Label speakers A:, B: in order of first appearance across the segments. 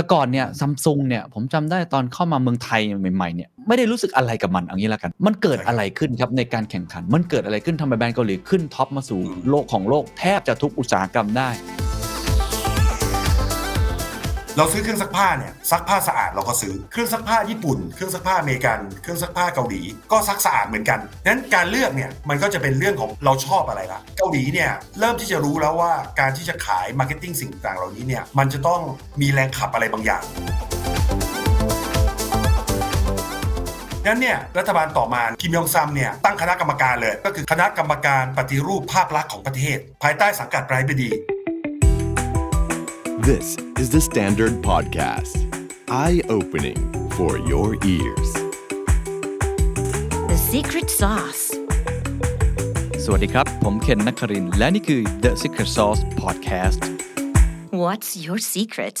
A: แต่ก่อนเนี่ยซัมซุงเนี่ยผมจำได้ตอนเข้ามาเมืองไทยใหม่ๆเนี่ยไม่ได้รู้สึกอะไรกับมันเอางี้ละกัน มันเกิดอะไรขึ้นครับในการแข่งขัน มันเกิดอะไรขึ้นทำไมแบรนด์เกาหลีขึ้น top มาสู่โลกของโลกแทบจะทุกอุตสาหกรรมได้
B: เราซื้อเครื่องซักผ้าเนี่ยซักผ้าสะอาดเราก็ซื้อเครื่องซักผ้าญี่ปุ่น เครื่องซักผ้าอเมริกัน เครื่องซักผ้าเกาหลีก็ซักสะอาดเหมือนกันนั้นการเลือกเนี่ยมันก็จะเป็นเรื่องของเราชอบอะไรละเกาหลีเนี่ยเริ่มที่จะรู้แล้วว่าการที่จะขาย marketing สิ่งต่างเหล่านี้เนี่ยมันจะต้องมีแรงขับอะไรบางอย่างนั้นเนี่ยรัฐบาลต่อมาคิมยองซัมเนี่ยตั้งคณะกรรมการเลย ก็คือคณะกรรมการปฏิรูปภาพลักษณ์ของประเทศ ภายใต้สังกัดประธานาธิบดี
C: This is the Standard Podcast. Eye opening for your ears.
D: The secret sauce.
A: สวัสดีครับ ผมเคนนักครินทร์และนี่คือ The Secret Sauce Podcast
D: What's your secret?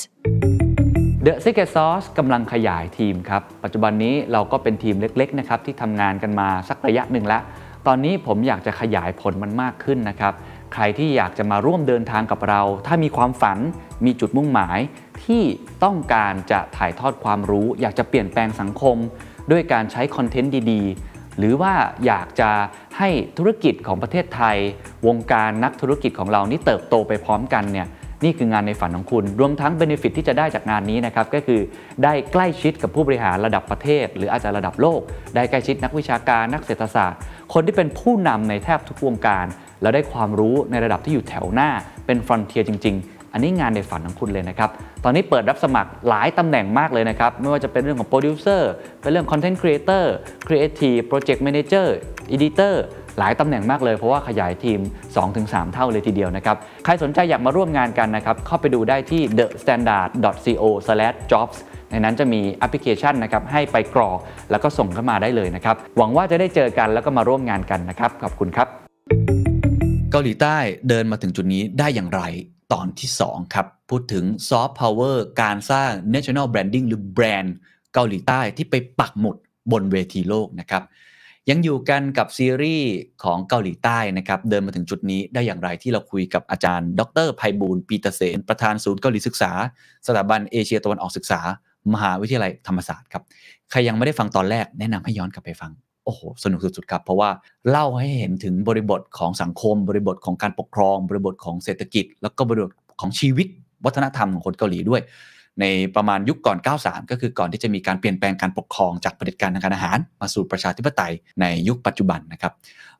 A: The Secret Sauce กำลังขยายทีมครับ ปัจจุบันนี้เราก็เป็นทีมเล็กๆนะครับที่ทำงานกันมาสักระยะหนึ่งแล้ว ตอนนี้ผมอยากจะขยายผลมันมากขึ้นนะครับ ใครที่อยากจะมาร่วมเดินทางกับเรา ถ้ามีความฝันมีจุดมุ่งหมาย ที่ต้องการจะถ่ายทอดความรู้ อยากจะเปลี่ยนแปลงสังคม ด้วยการใช้คอนเทนต์ดีๆ หรือว่าอยากจะให้ธุรกิจของประเทศไทย วงการนักธุรกิจของเรานี่เติบโตไปพร้อมกันเนี่ยนี่คืองานในฝันของคุณ รวมทั้งเบนฟิตที่จะได้จากงานนี้นะครับ ก็คือได้ใกล้ชิดกับผู้บริหารระดับประเทศ หรืออาจจะระดับโลก ได้ใกล้ชิดนักวิชาการนักเศรษฐศาสตร์ คนที่เป็นผู้นำในแทบทุกวงการ แล้วได้ความรู้ในระดับที่อยู่แถวหน้าเป็นฟรอนเทียจริง ๆ อันนี้งานในฝันของคุณเลยนะครับ ตอนนี้เปิดรับสมัครหลายตำแหน่งมากเลยนะครับ ไม่ว่าจะเป็นเรื่องของโปรดิวเซอร์เป็นเรื่อง content creator creative project manager editor หลายตำแหน่งมากเลยเพราะว่าขยายทีม 2-3 เท่าเลยทีเดียวนะครับ ใครสนใจอยากมาร่วมงานกันนะครับ เข้าไปดูได้ที่ thestandard.co/jobs ในนั้นจะมีแอปพลิเคชันนะครับให้ไปกรอกแล้วก็ส่งเข้ามาได้เลยนะครับ หวังว่าจะได้เจอกันแล้วก็มาร่วมงานกันนะครับ ขอบคุณครับ เกาหลีใต้เดินมาถึงจุดนี้ได้อย่างไรตอนที่ 2 ครับ พูดถึงซอฟต์พาวเวอร์การสร้าง national branding หรือแบรนด์เกาหลีใต้ที่ไปปักหมุดบนเวทีโลกนะครับยังอยู่กันกับซีรีส์ของเกาหลีใต้นะครับ เดินมาถึงจุดนี้ได้อย่างไรที่เราคุยกับอาจารย์ ดรไพบูลย์ปีตะเสนประธานศูนย์เกาหลีศึกษา สถาบันเอเชียตะวันออกศึกษา มหาวิทยาลัยธรรมศาสตร์ครับ ใครยังไม่ได้ฟังตอนแรกแนะนำให้ย้อนกลับไปฟัง อ้โหสนุกสุดๆครับเพราะว่าเล่าให้เห็นถึงบริบทของสังคม บริบทของการปกครอง บริบทของเศรษฐกิจ แล้วก็บริบทของชีวิตวัฒนธรรมของคนเกาหลีด้วย ในประมาณยุคก่อน 93 ก็คือก่อนที่จะมีการเปลี่ยนแปลงการปกครองจากเผด็จการทางการอาหาร มาสู่ประชาธิปไตยในยุคปัจจุบันนะครับ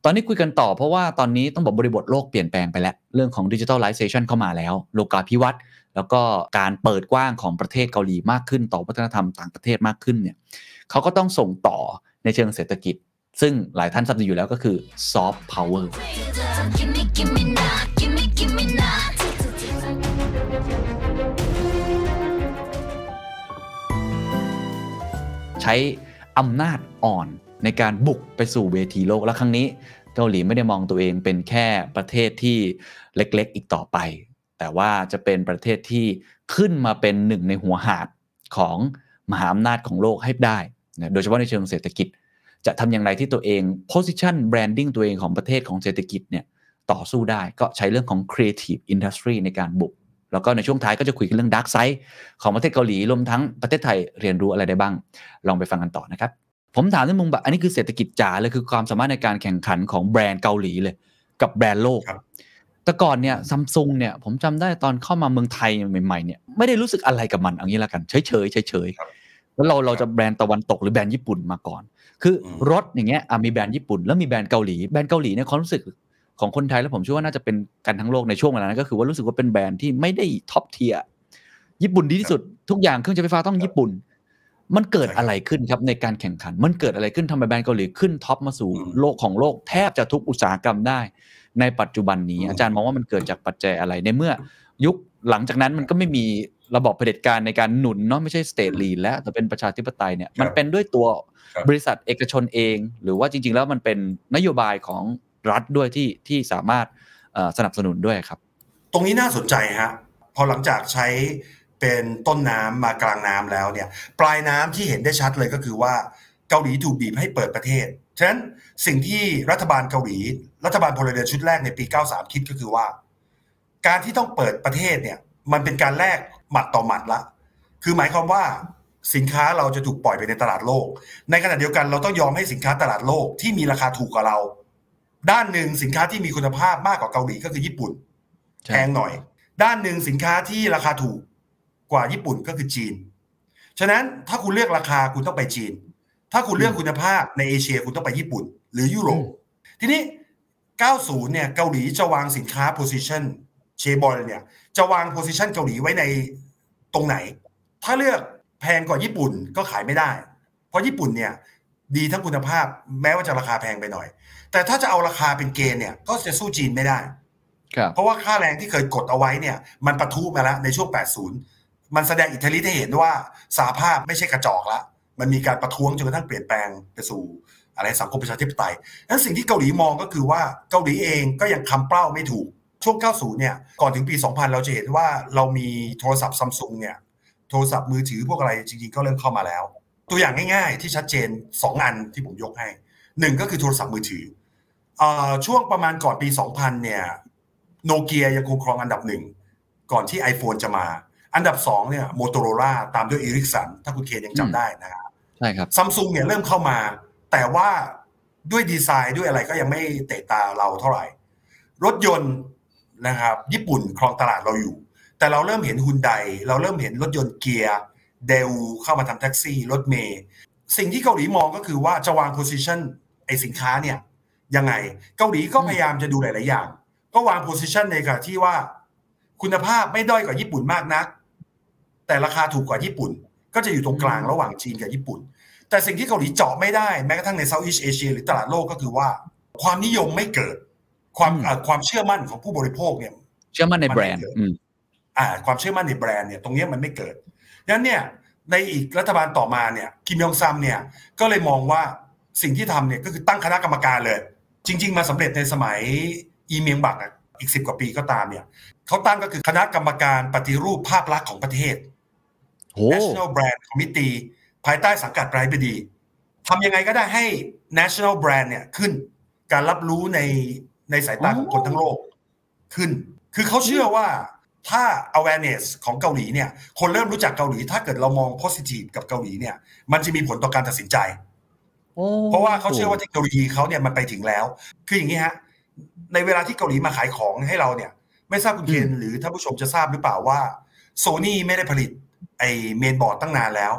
A: ตอนนี้คุยกันต่อเพราะว่าตอนนี้ต้องบอกบริบทโลกเปลี่ยนแปลงไปแล้ว เรื่องของดิจิทัลไลเซชันเข้ามาแล้ว โลกาภิวัตน์แล้วก็การเปิดกว้างของประเทศเกาหลีมากขึ้น ต่อวัฒนธรรมต่างประเทศมากขึ้นเนี่ยเขาก็ต้องส่งต่อ ในเชิงเศรษฐกิจ ซึ่งหลายท่านทราบดีอยู่แล้วก็คือซอฟต์พาวเวอร์ใช้อำนาจอ่อนในการบุกไปสู่เวทีโลกและครั้งนี้เกาหลีไม่ได้มองตัวเองเป็นแค่ประเทศที่เล็กๆ อีกต่อไป แต่ว่าจะเป็นประเทศที่ขึ้นมาเป็นหนึ่งในหัวหาดของมหาอำนาจของโลกให้ได้ นะโดยเฉพาะในเชิงเศรษฐกิจ จะทำอย่างไรที่ตัวเอง position branding ตัวเองของประเทศของเศรษฐกิจเนี่ยต่อสู้ได้ก็ใช้เรื่องของ creative industry ในการบุก แล้วก็ในช่วงท้ายก็จะคุยกันเรื่อง dark side ของประเทศเกาหลีรวมทั้งประเทศไทยเรียนรู้อะไรได้บ้าง ลองไปฟังกันต่อนะครับ ผมถามในมุมแบบอันนี้คือเศรษฐกิจจ๋าเลยคือความสามารถในการแข่งขันของแบรนด์เกาหลีเลย กับแบรนด์โลก
B: ครับ
A: แต่ก่อนเนี่ยซัมซุงเนี่ยผมจำได้ตอนเข้ามาเมืองไทยใหม่ๆเนี่ยไม่ได้รู้สึกอะไรกับมันเอางี้ละกันเฉยเฉยเฉยเฉยๆ
B: ครับ
A: แล้วเราเราจะแบรนด์ตะวันตกหรือแบรนด์ญี่ปุ่นมาก่อน คืออื
B: ม
A: รถอย่างเงี้ยอะมีแบรนด์ญี่ปุ่นแล้วมีแบรนด์เกาหลีแบรนด์เกาหลีเนี่ยความรู้สึกของคนไทยแล้วผมเชื่อว่าน่าจะเป็นกันทั้งโลกในช่วงเวลานั้นก็คือว่ารู้สึกว่าเป็นแบรนด์ที่ไม่ได้ top tier ญี่ปุ่นดีที่สุดทุกอย่างเครื่องใช้ไฟฟ้าต้องญี่ปุ่น มันเกิดอะไรขึ้นครับในการแข่งขัน มันเกิดอะไรขึ้นทำไมแบรนด์เกาหลีขึ้น top มาสู่
B: อืม
A: โลกของโลกแทบจะทุกอุตสาหกรรมได้ ในปัจจุบันนี้
B: อืม
A: อาจารย์มองว่ามันเกิดจากปัจจัยอะไรในเมื่อยุคหลังจากนั้นมันก็ไม่มี ระบอบเผด็จการในการหนุนเนาะไม่ใช่สเตทลีนแล้วแต่เป็นประชาธิปไตยเนี่ยมันเป็นด้วยตัว
B: ครับ
A: บริษัทเอกชนเอง หรือว่าจริง ๆ แล้วมันเป็นนโยบายของรัฐด้วยที่ที่สามารถเอ่อสนับสนุนด้วยครับ
B: ตรงนี้น่าสนใจฮะพอหลังจากใช้เป็นต้นน้ำมากลางน้ำแล้วเนี่ย ปลายน้ำที่เห็นได้ชัดเลยก็คือว่าเกาหลีถูกบีบให้เปิดประเทศฉะนั้นสิ่งที่รัฐบาลเกาหลี รัฐบาลพลเรือนชุดแรกในปี 93 คิดก็คือว่า การที่ต้องเปิดประเทศเนี่ย มันเป็นการแลก หมัดต่อหมัดละ คือหมายความว่าสินค้าเราจะถูกปล่อยไปในตลาดโลก ในขณะเดียวกันเราต้องยอมให้สินค้าตลาดโลกที่มีราคาถูกกว่าเรา ด้านหนึ่งสินค้าที่มีคุณภาพมากกว่าเกาหลีก็คือญี่ปุ่น
A: ใช่
B: แพงหน่อย ด้านหนึ่งสินค้าที่ราคาถูกกว่าญี่ปุ่นก็คือจีน ฉะนั้นถ้าคุณเลือกราคาคุณต้องไปจีน ถ้าคุณเลือกคุณภาพในเอเชียคุณต้องไปญี่ปุ่น หรือยุโรป ทีนี้ 90 เนี่ยเกาหลีจะวางสินค้า position เชบอลเนี่ย จะวาง position เกาหลีไว้ในตรงไหน ถ้าเลือกแพงกว่าญี่ปุ่นก็ขายไม่ได้ เพราะญี่ปุ่นเนี่ยดีทั้งคุณภาพแม้ว่าจะราคาแพงไปหน่อย แต่ถ้าจะเอาราคาเป็นเกณฑ์เนี่ยก็จะสู้จีนไม่ได้
A: ครับ
B: เพราะว่าค่าแรงที่เคยกดเอาไว้เนี่ย มันปะทุมาแล้วในช่วง 80 มันแสดงอิทธิฤทธิ์ให้เห็นว่าสาภาพไม่ใช่กระจอกละมันมีการประท้วงจนกระทั่งเปลี่ยนแปลงไปสู่อะไรสังคมประชาธิปไตยนั้นสิ่งที่เกาหลีมองก็คือว่าเกาหลีเองก็ยังคำเป้าไม่ถูก ช่วง 90 เนี่ย ก่อนถึงปี 2000 เราจะเห็นว่าเรามีโทรศัพท์ซัมซุงเนี่ย โทรศัพท์มือถือพวกอะไรจริงๆ ก็เริ่มเข้ามาแล้ว ตัวอย่างง่ายๆ ที่ชัดเจน 2 อันที่ผมยกให้ หนึ่งก็คือโทรศัพท์มือถือเอ่อช่วงประมาณก่อนปี 2000 เนี่ย โนเกียยังคงครองอันดับหนึ่ง ก่อนที่ iPhone จะมา อันดับ2เนี่ยโมโตโรล่าตามด้วยเอริกสันถ้าคุณเคนยังจำได้นะครับ
A: ใช่ครับ
B: ซัมซุงเนี่ยเริ่มเข้ามา แต่ว่าด้วยดีไซน์ด้วยอะไรก็ยังไม่เตะตาเราเท่าไหร่ รถยนต์ นะครับ ญี่ปุ่นครองตลาดเราอยู่ แต่เราเริ่มเห็นฮุนไดเราเริ่มเห็นรถยนต์เกีย แดวูเข้ามาทำแท็กซี่ รถเมล์สิ่งที่เกาหลีมองก็คือว่าจะวาง position ไอ้สินค้าเนี่ยยังไงเกาหลีก็พยายามจะดูหลาย ๆ อย่าง ก็วาง position ในขณะที่ว่า คุณภาพไม่ด้อยกว่าญี่ปุ่นมากนัก แต่ราคาถูกกว่าญี่ปุ่น ก็จะอยู่ตรงกลางระหว่างจีนกับญี่ปุ่น แต่สิ่งที่เกาหลีเจาะไม่ได้แม้กระทั่งใน Southeast Asia หรือตลาดโลกก็คือว่า ความนิยมไม่เกิด ความ
A: อืม
B: เอ่อความเชื่อมั่นของผู้บริโภคเนี่ย
A: เชื่อมั่นใน
B: มัน
A: แบรนด์
B: ไม่เยอะ
A: อืม
B: อ่า ความเชื่อมั่นในแบรนด์เนี่ยตรงเนี้ยมันไม่เกิดดังนั้นเนี่ยในอีกรัฐบาลต่อมาเนี่ยคิมยองซัมเนี่ยก็เลยมองว่าสิ่งที่ทำเนี่ยก็คือตั้งคณะกรรมการเลย จริง ๆ มาสำเร็จในสมัยอีเมียงบักอะอีกสิบกว่าปีก็ตามเนี่ยเขาตั้งก็คือคณะกรรมการปฏิรูปภาพลักษณ์ของประเทศ
A: โอ้
B: National Brand Committee ภายใต้สังกัดไบรท์บดีทำยังไงก็ได้ให้ National Brand เนี่ยขึ้น การรับรู้ใน ในสายตาของคนทั้งโลกขึ้น คือเขาเชื่อว่าถ้า awareness ของเกาหลีเนี่ย คนเริ่มรู้จักเกาหลี ถ้าเกิดเรามอง positive กับเกาหลีเนี่ย มันจะมีผลต่อการตัดสินใจ เพราะว่าเขาเชื่อว่าเทคโนโลยีเขาเนี่ยมันไปถึงแล้ว คืออย่างนี้ฮะ ในเวลาที่เกาหลีมาขายของให้เราเนี่ย ไม่ทราบคุณเคนหรือท่านผู้ชมจะทราบหรือเปล่าว่าโซนี่ไม่ได้ผลิตไอเมนบอร์ดตั้งนานแล้ว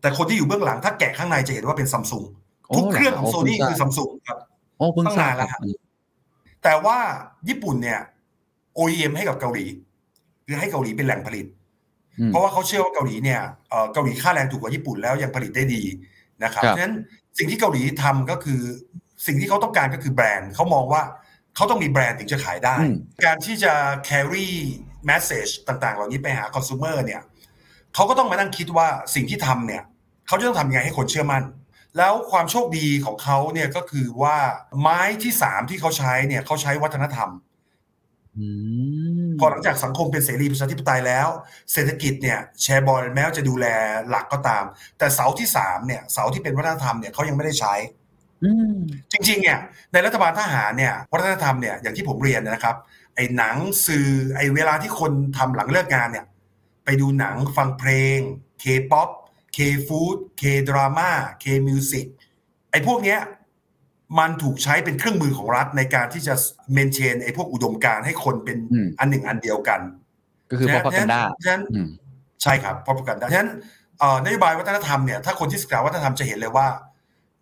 B: แต่คนที่อยู่เบื้องหลังถ้าแกะข้างในจะเห็นว่าเป็นซัมซุง
A: โอ้
B: ทุกเครื่องของ
A: เหรอ
B: โซนี่
A: โอ้เพิ่ง
B: คือ
A: ทราบ
B: ซัมซุงครับ
A: โอ้เพิ่ง
B: ตั้ง
A: ทราบ
B: นานแล้ว
A: ครับ
B: ฮะ แต่ว่าญี่ปุ่นเนี่ย OEM ให้กับเกาหลี คือให้เกาหลีเป็นแหล่งผลิต
A: อืม
B: เพราะว่าเขาเชื่อว่าเกาหลีเนี่ยเอ่อเกาหลีค่าแรงถูกกว่าญี่ปุ่นแล้วยังผลิตได้ดีนะครับ
A: ครับ
B: เพราะฉะนั้นสิ่งที่เกาหลีทำก็คือ สิ่งที่เขาต้องการก็คือแบรนด์เขามองว่าเขาต้องมีแบรนด์ถึงจะขายได้
A: อืม
B: การที่จะ carry message ต่างๆ เหล่านี้ไปหา consumer เนี่ยเขาก็ต้องมานั่งคิดว่าสิ่งที่ทำเนี่ยเขาจะต้องทำยังไงให้คนเชื่อมั่น แล้วความโชคดีของเขาเนี่ยก็คือว่าไม้ที่สามที่เขาใช้เนี่ยเขาใช้วัฒนธรรม
A: อืม
B: พอหลังจากสังคมเป็นเสรีประชาธิปไตยแล้ว เศรษฐกิจเนี่ยแชร์บอลแม้ว่าจะดูแลหลักก็ตาม แต่เสาที่สามเนี่ยเสาที่เป็นวัฒนธรรมเนี่ยเขายังไม่ได้ใช้
A: อืม
B: จริงๆเนี่ยในรัฐบาลทหารเนี่ยวัฒนธรรมเนี่ยอย่างที่ผมเรียนนะครับไอ้หนังสื่อไอ้เวลาที่คนทำหลังเลิกงานเนี่ย ไปดูหนังฟังเพลง K-POP K-Food K-Drama K-Music ไอ้พวกเนี้ยมันถูกใช้เป็นเครื่องมือของรัฐในการที่จะเมนเทนไอ้พวกอุดมการณ์ให้คนเป็น
A: อืม
B: อันหนึ่งอันเดียวกัน
A: ก็คือ propaganda
B: ฉะนั้น
A: อืม
B: ใช่ครับพ propaganda ฉะนั้นเอ่อนโยบายวัฒนธรรมเนี่ยถ้าคนที่ศึกษาวัฒนธรรมจะเห็นเลยว่า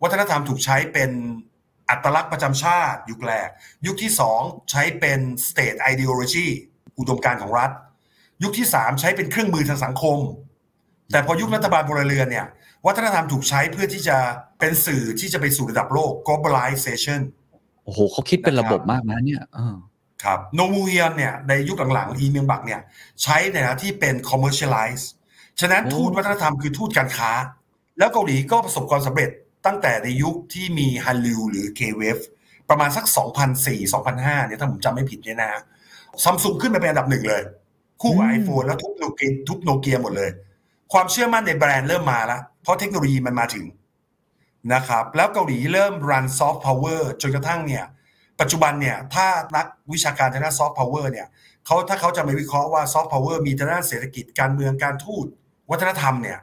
B: วัฒนธรรมถูกใช้เป็นอัตลักษณ์ประจำชาติ ยุคแรก ยุคที่สองใช้เป็น state ideology อุดมการณ์ของรัฐ ยุคที่สามใช้เป็นเครื่องมือทางสังคม แต่พอยุครัฐบาลพลเรือนเนี่ย วัฒนธรรมถูกใช้เพื่อที่จะเป็นสื่อที่จะไปสู่ระดับโลก globalization
A: โอ้โหเขาคิดเป็นระบบมากนะเนี่ยเออ
B: ครับโนมูเฮียนเนี่ยในยุคหลังๆอีเมียงบักเนี่ยใช้ในฐานะที่เป็น commercialize ฉะนั้น
A: โอ้
B: ทูตวัฒนธรรมคือทูตการค้า แล้วเกาหลีก็ประสบความสำเร็จตั้งแต่ในยุคที่มีฮันรยูหรือ K-Wave ประมาณสัก 2004-2005เนี่ยถ้าผมจำไม่ผิดเนี่ยนะซัมซุงขึ้นมาเป็นอันดับหนึ่งเลย คู่กับ
A: อืม
B: iPhone แล้วทุบโนเกียทุบโนเกียหมดเลย ความเชื่อมั่นในแบรนด์เริ่มมาแล้ว เพราะเทคโนโลยีมันมาถึงนะครับ แล้วเกาหลีเริ่ม run ซอฟต์พาวเวอร์จนกระทั่งเนี่ยปัจจุบันเนี่ยถ้านักวิชาการทางด้านซอฟต์พาวเวอร์เนี่ยเขาถ้าเขาจะมาวิเคราะห์ว่าซอฟต์พาวเวอร์มีทางด้านเศรษฐกิจการเมืองการทูตวัฒนธรรมเนี่ย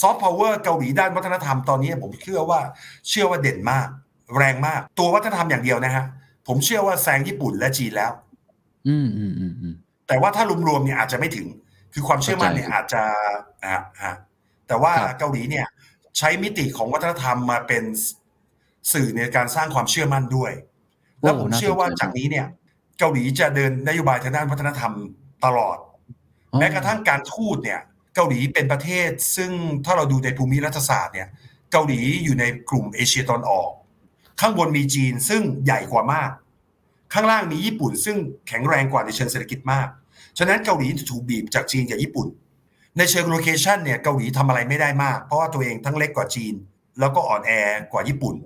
B: ซอฟต์พาวเวอร์เกาหลีด้านวัฒนธรรมตอนนี้ผมเชื่อว่าเชื่อว่าเด่นมาก แรงมาก ตัววัฒนธรรมอย่างเดียวนะฮะผมเชื่อว่าแซงญี่ปุ่นและจีนแล้ว
A: อืมอืมอืมอืม
B: แต่ว่าถ้ารวมๆเนี่ยอาจจะไม่ถึง คือความเชื่อมั่นเนี่ย
A: เข้าใจ
B: อาจจะอะฮะแต่ว่า
A: ครับ
B: เกาหลีเนี่ยใช้มิติของวัฒนธรรมมาเป็นสื่อในการสร้างความเชื่อมั่นด้วย แล้วผมเชื่อว่าจากนี้เนี่ย เกาหลีจะเดินนโยบายทางด้านวัฒนธรรมตลอด แม้กระทั่งการทูตเนี่ย เกาหลีเป็นประเทศ ซึ่งถ้าเราดูในภูมิรัฐศาสตร์เนี่ย เกาหลีอยู่ในกลุ่มเอเชียตะวันออก ข้างบนมีจีนซึ่งใหญ่กว่ามาก ข้างล่างมีญี่ปุ่น ซึ่งแข็งแรงกว่าในเชิงเศรษฐกิจมาก ฉะนั้นเกาหลีถูกบีบจากจีนกับญี่ปุ่น ในเชิงโลเคชันเนี่ยเกาหลีทำอะไรไม่ได้มาก เพราะว่าตัวเองทั้งเล็กกว่าจีน แล้วก็อ่อนแอกว่าญี่ปุ่น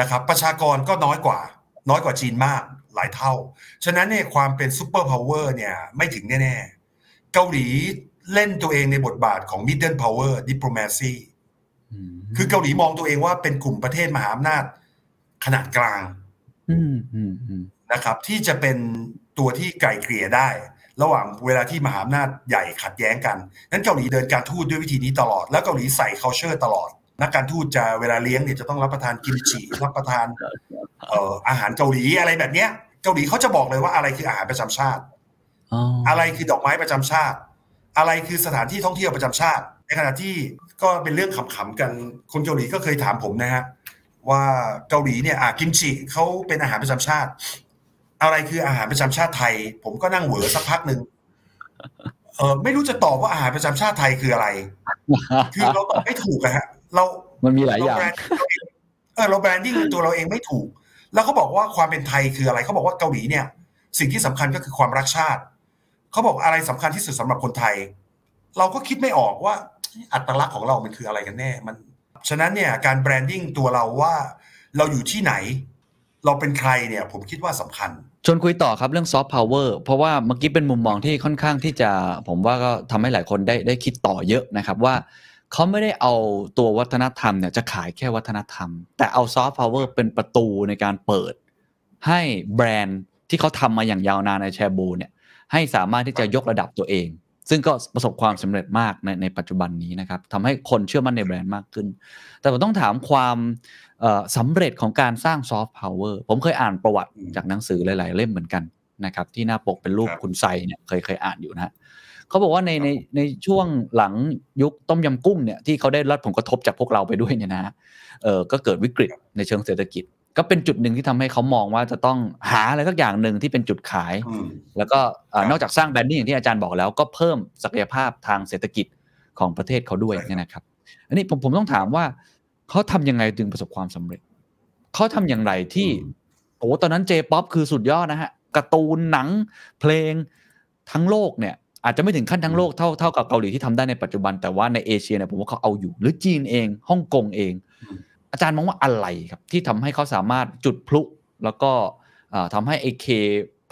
B: นะครับประชากรก็น้อยกว่า น้อยกว่าจีนมากหลายเท่า ฉะนั้นเนี่ยความเป็นซูเปอร์พาวเวอร์เนี่ยไม่ถึงแน่ๆ เกาหลีเล่นตัวเองในบทบาทของ middle power diplomacy
A: ม
B: คือเกาหลีมองตัวเองว่าเป็นกลุ่มประเทศมหาอำนาจขนาดกลาง
A: อืมอืมอืม
B: นะครับ ที่จะเป็นตัวที่ไกล่เกลี่ยได้ ระหว่างเวลาที่มหาอำนาจใหญ่ขัดแย้งกันนั้นเกาหลีเดินการทูตด้วยวิธีนี้ตลอด แล้วเกาหลีใส่ culture ตลอด นักการทูตจะเวลาเลี้ยงเนี่ยจะต้องรับประทานกิมจิรับประทานเอ่ออาหารเกาหลีอะไรแบบเนี้ย เกาหลีเขาจะบอกเลยว่าอะไรคืออาหารประจำชาติ
A: อ๋อ
B: อะไรคือดอกไม้ประจำชาติ อะไรคือสถานที่ท่องเที่ยวประจำชาติ ในขณะที่ก็เป็นเรื่องขำๆกันคนเกาหลีก็เคยถามผมนะฮะว่าเกาหลีเนี่ยอะกิมจิเขาเป็นอาหารประจำชาติ อะไรคืออาหารประจำชาติไทย ผมก็นั่งเหวอสักพักหนึ่งเออไม่รู้จะตอบว่าอาหารประจำชาติไทยคืออะไร คือเราตอบไม่ถูกอะฮะ เรา
A: มันมีหลายอย่าง
B: เรแบรนดิ้งตัวเองเออเรา branding ตัวเราเองไม่ถูก แล้วเขาบอกว่าความเป็นไทยคืออะไรเขาบอกว่าเกาหลีเนี่ย สิ่งที่สำคัญก็คือความรักชาติเขาบอกอะไรสำคัญที่สุดสำหรับคนไทย เราก็คิดไม่ออกว่าอัตลักษณ์ของเรามันคืออะไรกันแน่ มัน ฉะนั้นเนี่ยการ branding ตัวเราว่าเราอยู่ที่ไหน เราเป็นใครเนี่ยผมคิดว่าสำคัญ
A: ชวนคุยต่อครับเรื่องซอฟต์พาวเวอร์เพราะว่าเมื่อกี้เป็นมุมมองที่ค่อนข้างที่จะ ผมว่าก็ทำให้หลายคนได้ได้คิดต่อเยอะนะครับว่าเขาไม่ได้เอาตัววัฒนธรรมเนี่ยจะขายแค่วัฒนธรรม แต่เอาซอฟต์พาวเวอร์เป็นประตูในการเปิด ให้แบรนด์ที่เขาทำมาอย่างยาวนานในแชโบลเนี่ยให้สามารถที่จะยกระดับตัวเอง ซึ่งก็ประสบความสำเร็จมากในในปัจจุบันนี้นะครับทำให้คนเชื่อมั่นในแบรนด์มากขึ้น แต่ผมต้องถามความ สำเร็จของการสร้างซอฟต์พาวเวอร์ผมเคยอ่านประวัติ
B: อืม
A: จากหนังสือหลาย ๆ เล่มเหมือนกันนะครับที่หน้าปกเป็นรูป
B: ครับ
A: คุณไซเนี่ยเคยเคยอ่านอยู่นะฮะเขาบอกว่าในในในช่วงหลังยุคต้มยำกุ้งเนี่ยที่เขาได้รับผลกระทบจากพวกเราไปด้วยเนี่ยนะฮะเออก็เกิดวิกฤตในเชิงเศรษฐกิจ ก็เป็นจุดหนึ่งที่ทำให้เขามองว่าจะต้องหาอะไรสักอย่างหนึ่งที่เป็นจุดขาย
B: อืม
A: แล้วก็อ่า
B: ครับ
A: นอกจากสร้าง branding อย่างที่อาจารย์บอกแล้ว ก็เพิ่มศักยภาพทางเศรษฐกิจของประเทศเขาด้วย
B: ใช่ครับ
A: เนี่ยนะครับ อันนี้ผมผมต้องถามว่า เขาทำยังไงถึงประสบความสำเร็จ เขาทำอย่างไรที่โอ้ตอนนั้นเจป๊อปคือสุดยอดนะฮะการ์ตูนหนังเพลงทั้งโลกเนี่ย อาจจะไม่ถึงขั้นทั้งโลกเท่าเท่ากับเกาหลีที่ทำได้ในปัจจุบัน แต่ว่าในเอเชียเนี่ยผมว่าเขาเอาอยู่ หรือจีนเองฮ่องกงเอง อาจารย์มองว่าอะไรครับ ที่ทำให้เขาสามารถจุดพลุ แล้วก็เอ่อทำให้ไอเค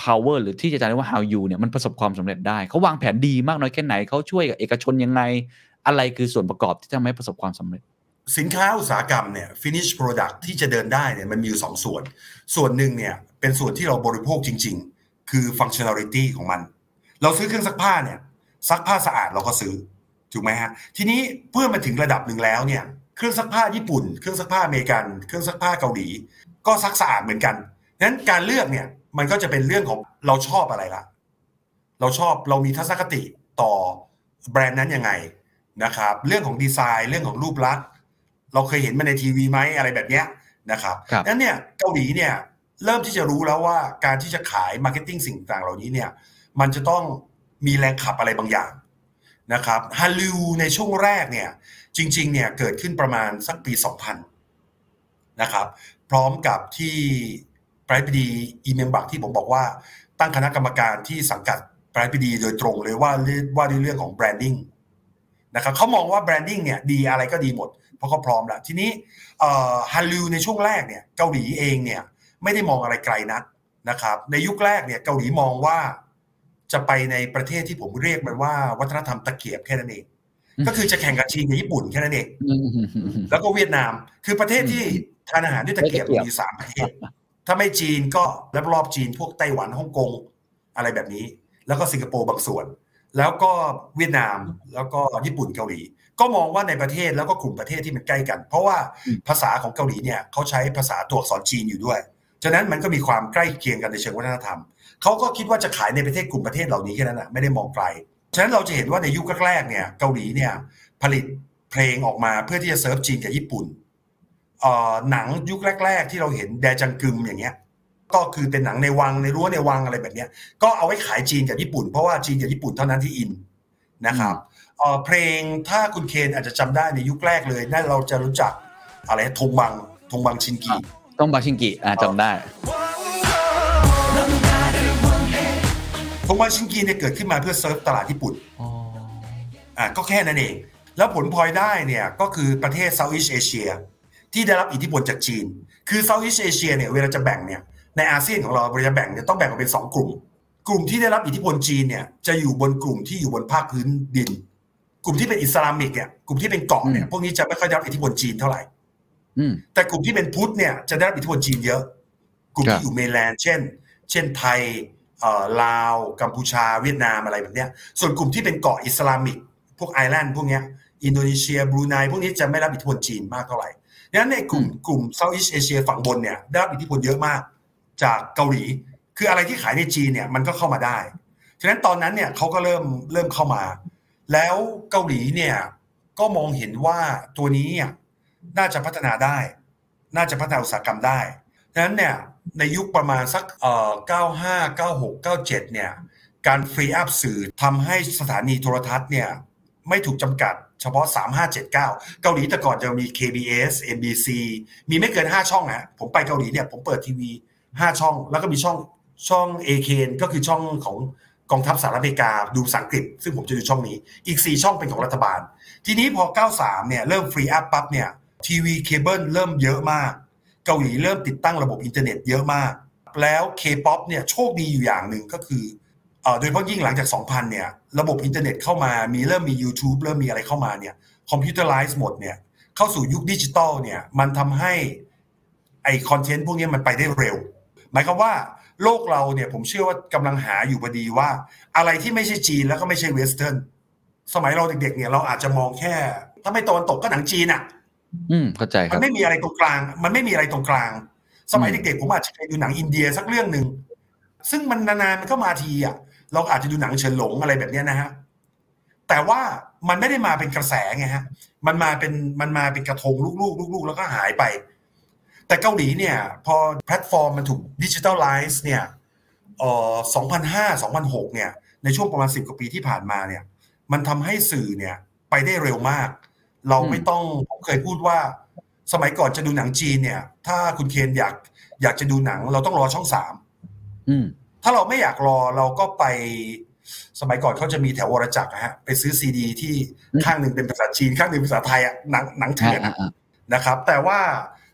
A: power หรือที่อาจารย์เรียกว่า how you เนี่ยมันประสบความสำเร็จได้ เขาวางแผนดีมากน้อยแค่ไหนเขาช่วยกับเอกชนยังไง อะไรคือส่วนประกอบที่ทำให้ประสบความสำเร็จ
B: สินค้าอุตสาหกรรมเนี่ย finish product ที่จะเดินได้เนี่ยมันมีอยู่สองส่วน ส่วนหนึ่งเนี่ยเป็นส่วนที่เราบริโภคจริง ๆ คือ functionality ของมัน เราซื้อเครื่องซักผ้าเนี่ยซักผ้าสะอาดเราก็ซื้อถูกไหมฮะทีนี้เพื่อมาถึงระดับหนึ่งแล้วเนี่ยเครื่องซักผ้าญี่ปุ่น เครื่องซักผ้าอเมริกัน เครื่องซักผ้าเกาหลี ก็ซักสะอาดเหมือนกันนั้นการเลือกเนี่ยมันก็จะเป็นเรื่องของเราชอบอะไรละเราชอบเรามีทัศนคติต่อแบรนด์นั้นยังไงนะครับ เรื่องของดีไซน์ เรื่องของรูปลักษณ์ เราเคยเห็นมันในทีวีไหมอะไรแบบเนี้ยนะครับ
A: ครับ
B: นั้นเนี่ยเกาหลีเนี่ยเริ่มที่จะรู้แล้วว่าการที่จะขาย marketing สิ่งต่างเหล่านี้เนี่ยมันจะต้องมีแรงขับอะไรบางอย่างนะครับฮัลรยูในช่วงแรกเนี่ยจริงๆเนี่ยเกิดขึ้นประมาณสักปี 2000นะครับพร้อมกับที่ประธานาธิบดีอีมยองบักที่ผมบอกว่า ตั้งคณะกรรมการที่สังกัดประธานาธิบดีโดยตรงเลยว่าเรื่องว่าด้วยเรื่องของ branding นะครับเขามองว่า branding เนี่ยดีอะไรก็ดีหมด เพราะเขาพร้อมแล้ว ทีนี้ฮัลรยูในช่วงแรกเนี่ยเกาหลีเองเนี่ยไม่ได้มองอะไรไกลนักนะครับ ในยุคแรกเนี่ยเกาหลีมองว่าจะไปในประเทศที่ผมเรียกมันว่าวัฒนธรรมตะเกียบแค่นั้นเอง
A: อืม
B: ก็คือจะแข่งกับจีนกับญี่ปุ่นแค่นั้นเองแล้วก็เวียดนามคือประเทศที่ทานอาหารด้วยตะเกียบ
A: ด้วยตะเกียบ
B: มีสามประเทศถ้าไม่จีนก็รอบๆจีนพวกไต้หวันฮ่องกงอะไรแบบนี้ แล้วก็สิงคโปร์บางส่วน แล้วก็เวียดนามแล้วก็ญี่ปุ่นเกาหลี ก็มองว่าในประเทศแล้วก็กลุ่มประเทศที่มันใกล้กัน เพราะว่า
A: อืม
B: ภาษาของเกาหลีเนี่ยเขาใช้ภาษาตัวอักษรจีนอยู่ด้วย ฉะนั้นมันก็มีความใกล้เคียงกันในเชิงวัฒนธรรม เขาก็คิดว่าจะขายในประเทศกลุ่มประเทศเหล่านี้แค่นั้นนะไม่ได้มองไกล ฉะนั้นเราจะเห็นว่าในยุคแรกๆเนี่ยเกาหลีเนี่ยผลิตเพลงออกมาเพื่อที่จะเซิร์ฟจีนกับญี่ปุ่นเอ่อหนังยุคแรก ๆ ที่เราเห็นแดจังกึมอย่างเงี้ยก็คือเป็นหนังในวังในรั้วในวังอะไรแบบเนี้ยก็เอาไว้ขายจีนกับญี่ปุ่น เพราะว่าจีนกับญี่ปุ่นเท่านั้นที่อินนะครับ เอ่อเพลงถ้าคุณเคนอาจจะจำได้ในยุคแรกเลยน่าเราจะรู้จักอะไรธงบังธงบังชินกี
A: ต้องบาชิงกิอ่าจำได้
B: ทงบังชินกีเนี่ยเกิดขึ้นมาเพื่อเซิร์ฟตลาดญี่ปุ่นอะก็แค่นั้นเอง แล้วผลพลอยได้เนี่ยก็คือประเทศ Southeast Asia ที่ได้รับอิทธิพลจากจีน คือ Southeast Asia เนี่ยเวลาจะแบ่งเนี่ยในอาเซียนของเราเวลาจะแบ่งเนี่ยต้องแบ่งออกเป็นสองกลุ่ม กลุ่มที่ได้รับอิทธิพลจีนเนี่ยจะอยู่บนกลุ่มที่อยู่บนภาคพื้นดิน กลุ่มที่เป็น Islamic เนี่ยกลุ่มที่เป็นเกาะเนี่ย
A: อืม
B: พวกนี้จะไม่ค่อยได้รับอิทธิพลจีนเท่าไหร่
A: อืม
B: แต่กลุ่มที่เป็นพุทธเนี่ยจะได้รับอิทธิพลจีนเยอะ กลุ่ม
A: ครับ
B: ที่อยู่ mainland เช่น เช่นไทยเอ่อลาวกัมพูชาเวียดนามอะไรแบบเนี้ย ส่วนกลุ่มที่เป็นเกาะ Islamic พวก island พวกเนี้ยอินโดนีเซียบรูไนพวกนี้จะไม่รับอิทธิพลจีนมากเท่าไหร่ดังนั้นในกลุ่มกลุ่ม Southeast Asia ฝั่งบนเนี่ยได้รับอิทธิพลเยอะมาก จากเกาหลี คืออะไรที่ขายในจีนเนี่ยมันก็เข้ามาได้ ฉะนั้นตอนนั้นเนี่ยเขาก็เริ่มเริ่มเข้ามา แล้วเกาหลีเนี่ยก็มองเห็นว่าตัวนี้เนี่ยน่าจะพัฒนาได้ น่าจะพัฒนาอุตสาหกรรมได้ดังนั้นเนี่ยในยุคประมาณสักเอ่อ95 96 97เนี่ยการฟรีอัพสื่อทำให้สถานีโทรทัศน์เนี่ยไม่ถูกจำกัดเฉพาะ 3579 เกาหลีแต่ก่อนจะมี KBS MBC มีไม่เกิน 5 ช่องฮะผมไปเกาหลีเนี่ยผมเปิดทีวี 5 ช่อง แล้วก็มีช่องช่อง AK ก็คือช่องของ กองทัพสหรัฐอเมริกาดูภาษาอังกฤษ ซึ่งผมจะดูช่องนี้ อีก 4 ช่องเป็นของรัฐบาล ทีนี้พอ 93 เนี่ยเริ่ม free up ปั๊บเนี่ยทีวีเคเบิลเริ่มเยอะมาก เกาหลีเริ่มติดตั้งระบบอินเทอร์เน็ตเยอะมาก แล้ว K-POP เนี่ยโชคดีอยู่อย่างหนึ่งก็คือเอ่อโดยเฉพาะยิ่งหลังจาก 2000 เนี่ยระบบอินเทอร์เน็ตเข้ามามีเริ่มมี YouTube เริ่มมีอะไรเข้ามาเนี่ย computerize หมดเนี่ยเข้าสู่ยุคดิจิตอลเนี่ยมันทำให้ไอคอนเทนต์พวกนี้มันไปได้เร็ว หมายความว่า โลกเราเนี่ยผมเชื่อว่ากำลังหาอยู่พอดีว่า อะไรที่ไม่ใช่จีนแล้วก็ไม่ใช่เวสเทิร์นสมัยเราเด็กๆเนี่ยเราอาจจะมองแค่ ถ้าไม่ตะวันตกก็หนังจีนอะ
A: อืมเข้าใจค
B: มั
A: รับ
B: นไม่มีอะไรตรงกลาง มันไม่มีอะไรตรงกลาง สมัย
A: อืม
B: เด็กๆผมอาจจะเคยดูหนังอินเดียสักเรื่องหนึ่งซึ่งมันนานๆมันก็มาทีอะ เราอาจจะดูหนังเฉินหลงอะไรแบบเนี้ยนะฮะแต่ว่ามันไม่ได้มาเป็นกระแสไงฮะ มันมาเป็นมันมาเป็นกระทงลูกๆลูกๆ แล้วก็หายไป แต่เกาหลีเนี่ย พอแพลตฟอร์มมันถูก digitalize เนี่ยเอ่อ2005 2006 เนี่ย ในช่วงประมาณ 10 กว่าปีที่ผ่านมาเนี่ย มันทำให้สื่อเนี่ยไปได้เร็วมาก เราไม่ต้องผมเคยพูดว่า สมัยก่อนจะดูหนังจีนเนี่ย ถ้าคุณเคนอยากอยากจะดูหนัง เราต้องรอช่องสาม
A: อืม
B: ถ้าเราไม่อยากรอเราก็ไปสมัยก่อนเขาจะมีแถววรจักรนะฮะไปซื้อซีดี ที่
A: อืม
B: ข้างหนึ่งเป็นภาษาจีนข้างหนึ่งภาษาไทยอะหนังหนังเถื่อน
A: อ่า
B: อะ
A: อ่า
B: นะครับ แต่ว่า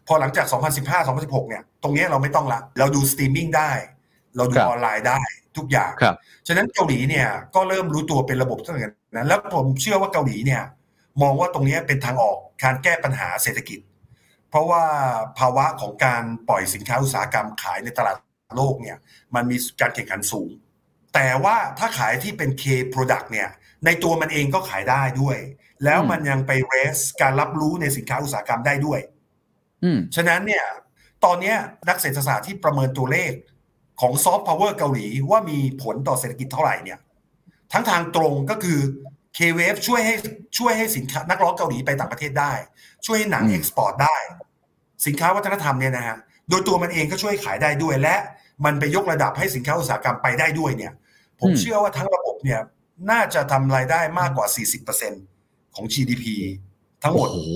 B: พอหลังจาก 2015 2016 เนี่ย ตรงเนี้ยเราไม่ต้องละ เราดูสตรีมมิ่งได้ เราดู
A: ครับ
B: ออนไลน์ได้ทุกอย่าง
A: ครับ
B: ฉะนั้นเกาหลีเนี่ยก็เริ่มรู้ตัวเป็นระบบตั้งแต่นั้น แล้วผมเชื่อว่าเกาหลีเนี่ยมองว่าตรงเนี้ยเป็นทางออกการแก้ปัญหาเศรษฐกิจ เพราะว่าภาวะของการปล่อยสินค้าอุตสาหกรรมขายในตลาดโลกเนี่ยมันมีการแข่งขันสูง แต่ว่าถ้าขายที่เป็น K product เนี่ยในตัวมันเองก็ขายได้ด้วย แล้ว
A: อืม
B: มันยังไป raise การรับรู้ในสินค้าอุตสาหกรรมได้ด้วย
A: อืม
B: ฉะนั้นเนี่ย ตอนเนี้ยนักเศรษฐศาสตร์ที่ประเมินตัวเลขของซอฟต์พาวเวอร์เกาหลีว่ามีผลต่อเศรษฐกิจเท่าไหร่เนี่ย ทั้งทางตรงก็คือ K-Wave ช่วยให้ช่วยให้สินค้านักร้องเกาหลีไปต่างประเทศได้ ช่วยให้หนัง
A: อืม
B: export ได้ สินค้าวัฒนธรรมเนี่ยนะฮะโดยตัวมันเองก็ช่วยขายได้ด้วยและมันไปยกระดับให้สินค้าอุตสาหกรรมไปได้ด้วยเนี่ย ผมเชื่อว่าทั้งระบบเนี่ยน่าจะทำรายได้มากกว่า 40%ของ GDP ทั้งหมด
A: โอ้โห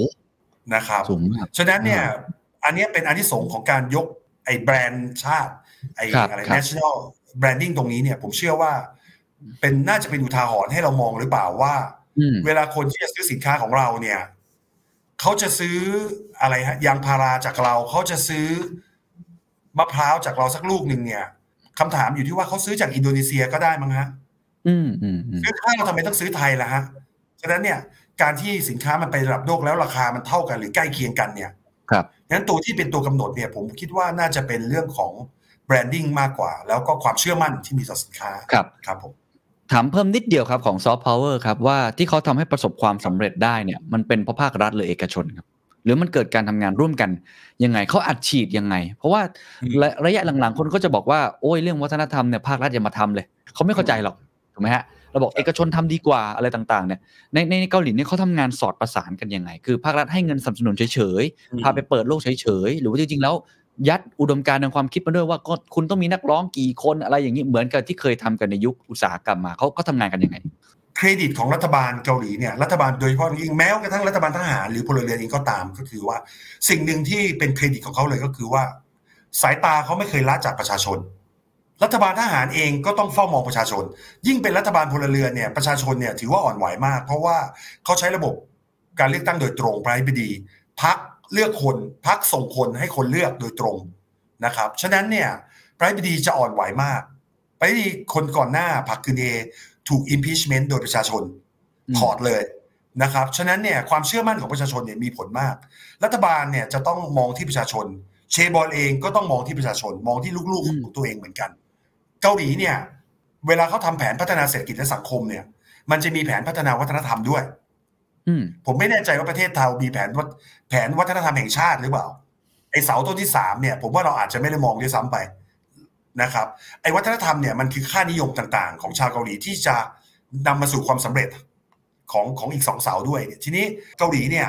B: นะครับ
A: สูงมาก
B: ฉะนั้นเนี่ย อันเนี้ยเป็นอันที่สงส์ของการยกไอ้แบรนด์ชาติ ไอ้
A: ครับ
B: อะไร
A: ครับ
B: national branding ตรงนี้เนี่ย ผมเชื่อว่า เป็นน่าจะเป็นอุทาหรณ์ให้เรามองหรือเปล่าว่า
A: อืม
B: เวลาคนที่จะซื้อสินค้าของเราเนี่ยเขาจะซื้ออะไรฮะยางพาราจากเราเขาจะซื้อมะพร้าวจากเราสักลูกหนึ่งเนี่ยคำถามอยู่ที่ว่าเขาซื้อจากอินโดนีเซียก็ได้มั้งฮะ
A: อืมอืมอืม
B: ซื้อข้าวทำไมต้องซื้อไทยล่ะฮะฉะนั้นเนี่ย การที่สินค้ามันไประดับโลกแล้วราคามันเท่ากันหรือใกล้เคียงกันเนี่ย
A: ครับ
B: งั้นตัวที่เป็นตัวกำหนดเนี่ย ผมคิดว่าน่าจะเป็นเรื่องของ branding มากกว่า แล้วก็ความเชื่อมั่นที่มีต่อสินค้า
A: ครับ
B: ครับผม
A: ถามเพิ่มนิดเดียวครับของซอฟต์พาวเวอร์ครับว่าที่เขาทำให้ประสบความสำเร็จได้เนี่ยมันเป็นเพราะภาครัฐหรือเอกชนครับหรือมันเกิดการทำงานร่วมกันยังไงเขาอัดฉีดยังไง เพราะว่า
B: อืม
A: ระระยะหลังๆ คนก็จะบอกว่าโอ้ยเรื่องวัฒนธรรมเนี่ยภาครัฐอย่ามาทำเลยเขาไม่เข้าใจหรอกถูกไหมฮะ เราบอกเอกชนทำดีกว่าอะไรต่างๆเนี่ยในในในเกาหลีเนี่ยเขาทำงานสอดประสานกันยังไง คือภาครัฐให้เงินสนับสนุนเฉยๆพาไปเปิดโลกเฉยๆหรือว่าจริงๆแล้วยัดอุดมการณ์ทางความคิดมาด้วยว่าก็คุณต้องมีนักร้องกี่คนอะไรอย่างนี้เหมือนกับที่เคยทำกันในยุคอุตสาหกรรมมาเขาก็ทำงานกันยังไง
B: เครดิตของรัฐบาลเกาหลีเนี่ยรัฐบาลโดยเฉพาะยิ่งแม้กระทั่งรัฐบาลทหารหรือพลเรือนเองก็ตามก็คือว่า สิ่งหนึ่งที่เป็นเครดิตของเขาเลยก็คือว่า สายตาเขาไม่เคยละจากประชาชน รัฐบาลทหารเองก็ต้องเฝ้ามองประชาชน ยิ่งเป็นรัฐบาลพลเรือนเนี่ยประชาชนเนี่ยถือว่าอ่อนไหวมาก เพราะว่าเขาใช้ระบบการเลือกตั้งโดยตรงประธานาธิบดีพักเลือกคนพักส่งคนให้คนเลือกโดยตรงนะครับฉะนั้นเนี่ยประธานาธิบดีจะอ่อนไหวมากประธานาธิบดีคนก่อนหน้าพักคืนเอถูก impeachment โดยประชาชน
A: อืม
B: ถอดเลยนะครับฉะนั้นเนี่ยความเชื่อมั่นของประชาชนเนี่ยมีผลมาก รัฐบาลเนี่ยจะต้องมองที่ประชาชน เชบอลเองก็ต้องมองที่ประชาชน มองที่ลูกๆของตัวเองเหมือนกัน เกาหลีเนี่ยเวลาเขาทำแผนพัฒนาเศรษฐกิจและสังคมเนี่ย มันจะมีแผนพัฒนาวัฒนธรรมด้วย
A: อืม
B: ผมไม่แน่ใจว่าประเทศไทยมีแผนวัฒแผนวัฒนธรรมแห่งชาติหรือเปล่าไอเสาต้นที่สามเนี่ย ผมว่าเราอาจจะไม่ได้มองด้วยซ้ำไปนะครับ ไอวัฒนธรรมเนี่ยมันคือค่านิยมต่างๆ ของชาวเกาหลีที่จะนำมาสู่ความสำเร็จของของอีกสองเสาด้วย ทีนี้เกาหลีเนี่ย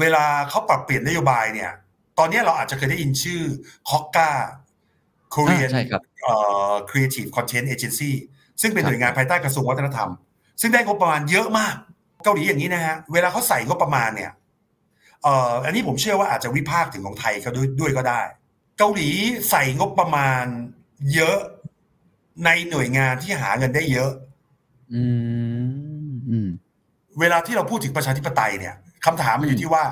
B: เวลาเขาปรับเปลี่ยนนโยบายเนี่ย ตอนนี้เราอาจจะเคยได้ยินชื่อฮอกกา Korean
A: อ่าใช่ครับ
B: เอ่อ Creative Content Agency ซึ่งเป็น
A: ครับ
B: หน่วยงานภายใต้กระทรวงวัฒนธรรม ซึ่งได้งบประมาณเยอะมาก เกาหลีอย่างนี้นะฮะ เวลาเขาใส่งบประมาณเนี่ยเอ่ออันนี้ผมเชื่อว่าอาจจะวิพากษ์ถึงของไทยเขาด้วยด้วยก็ได้ เกาหลีใส่งบประมาณเยอะในหน่วยงานที่หาเงินได้เยอะ
A: อืมอืม
B: เวลาที่เราพูดถึงประชาธิปไตยเนี่ยคำถามมันอยู่ที่ว่า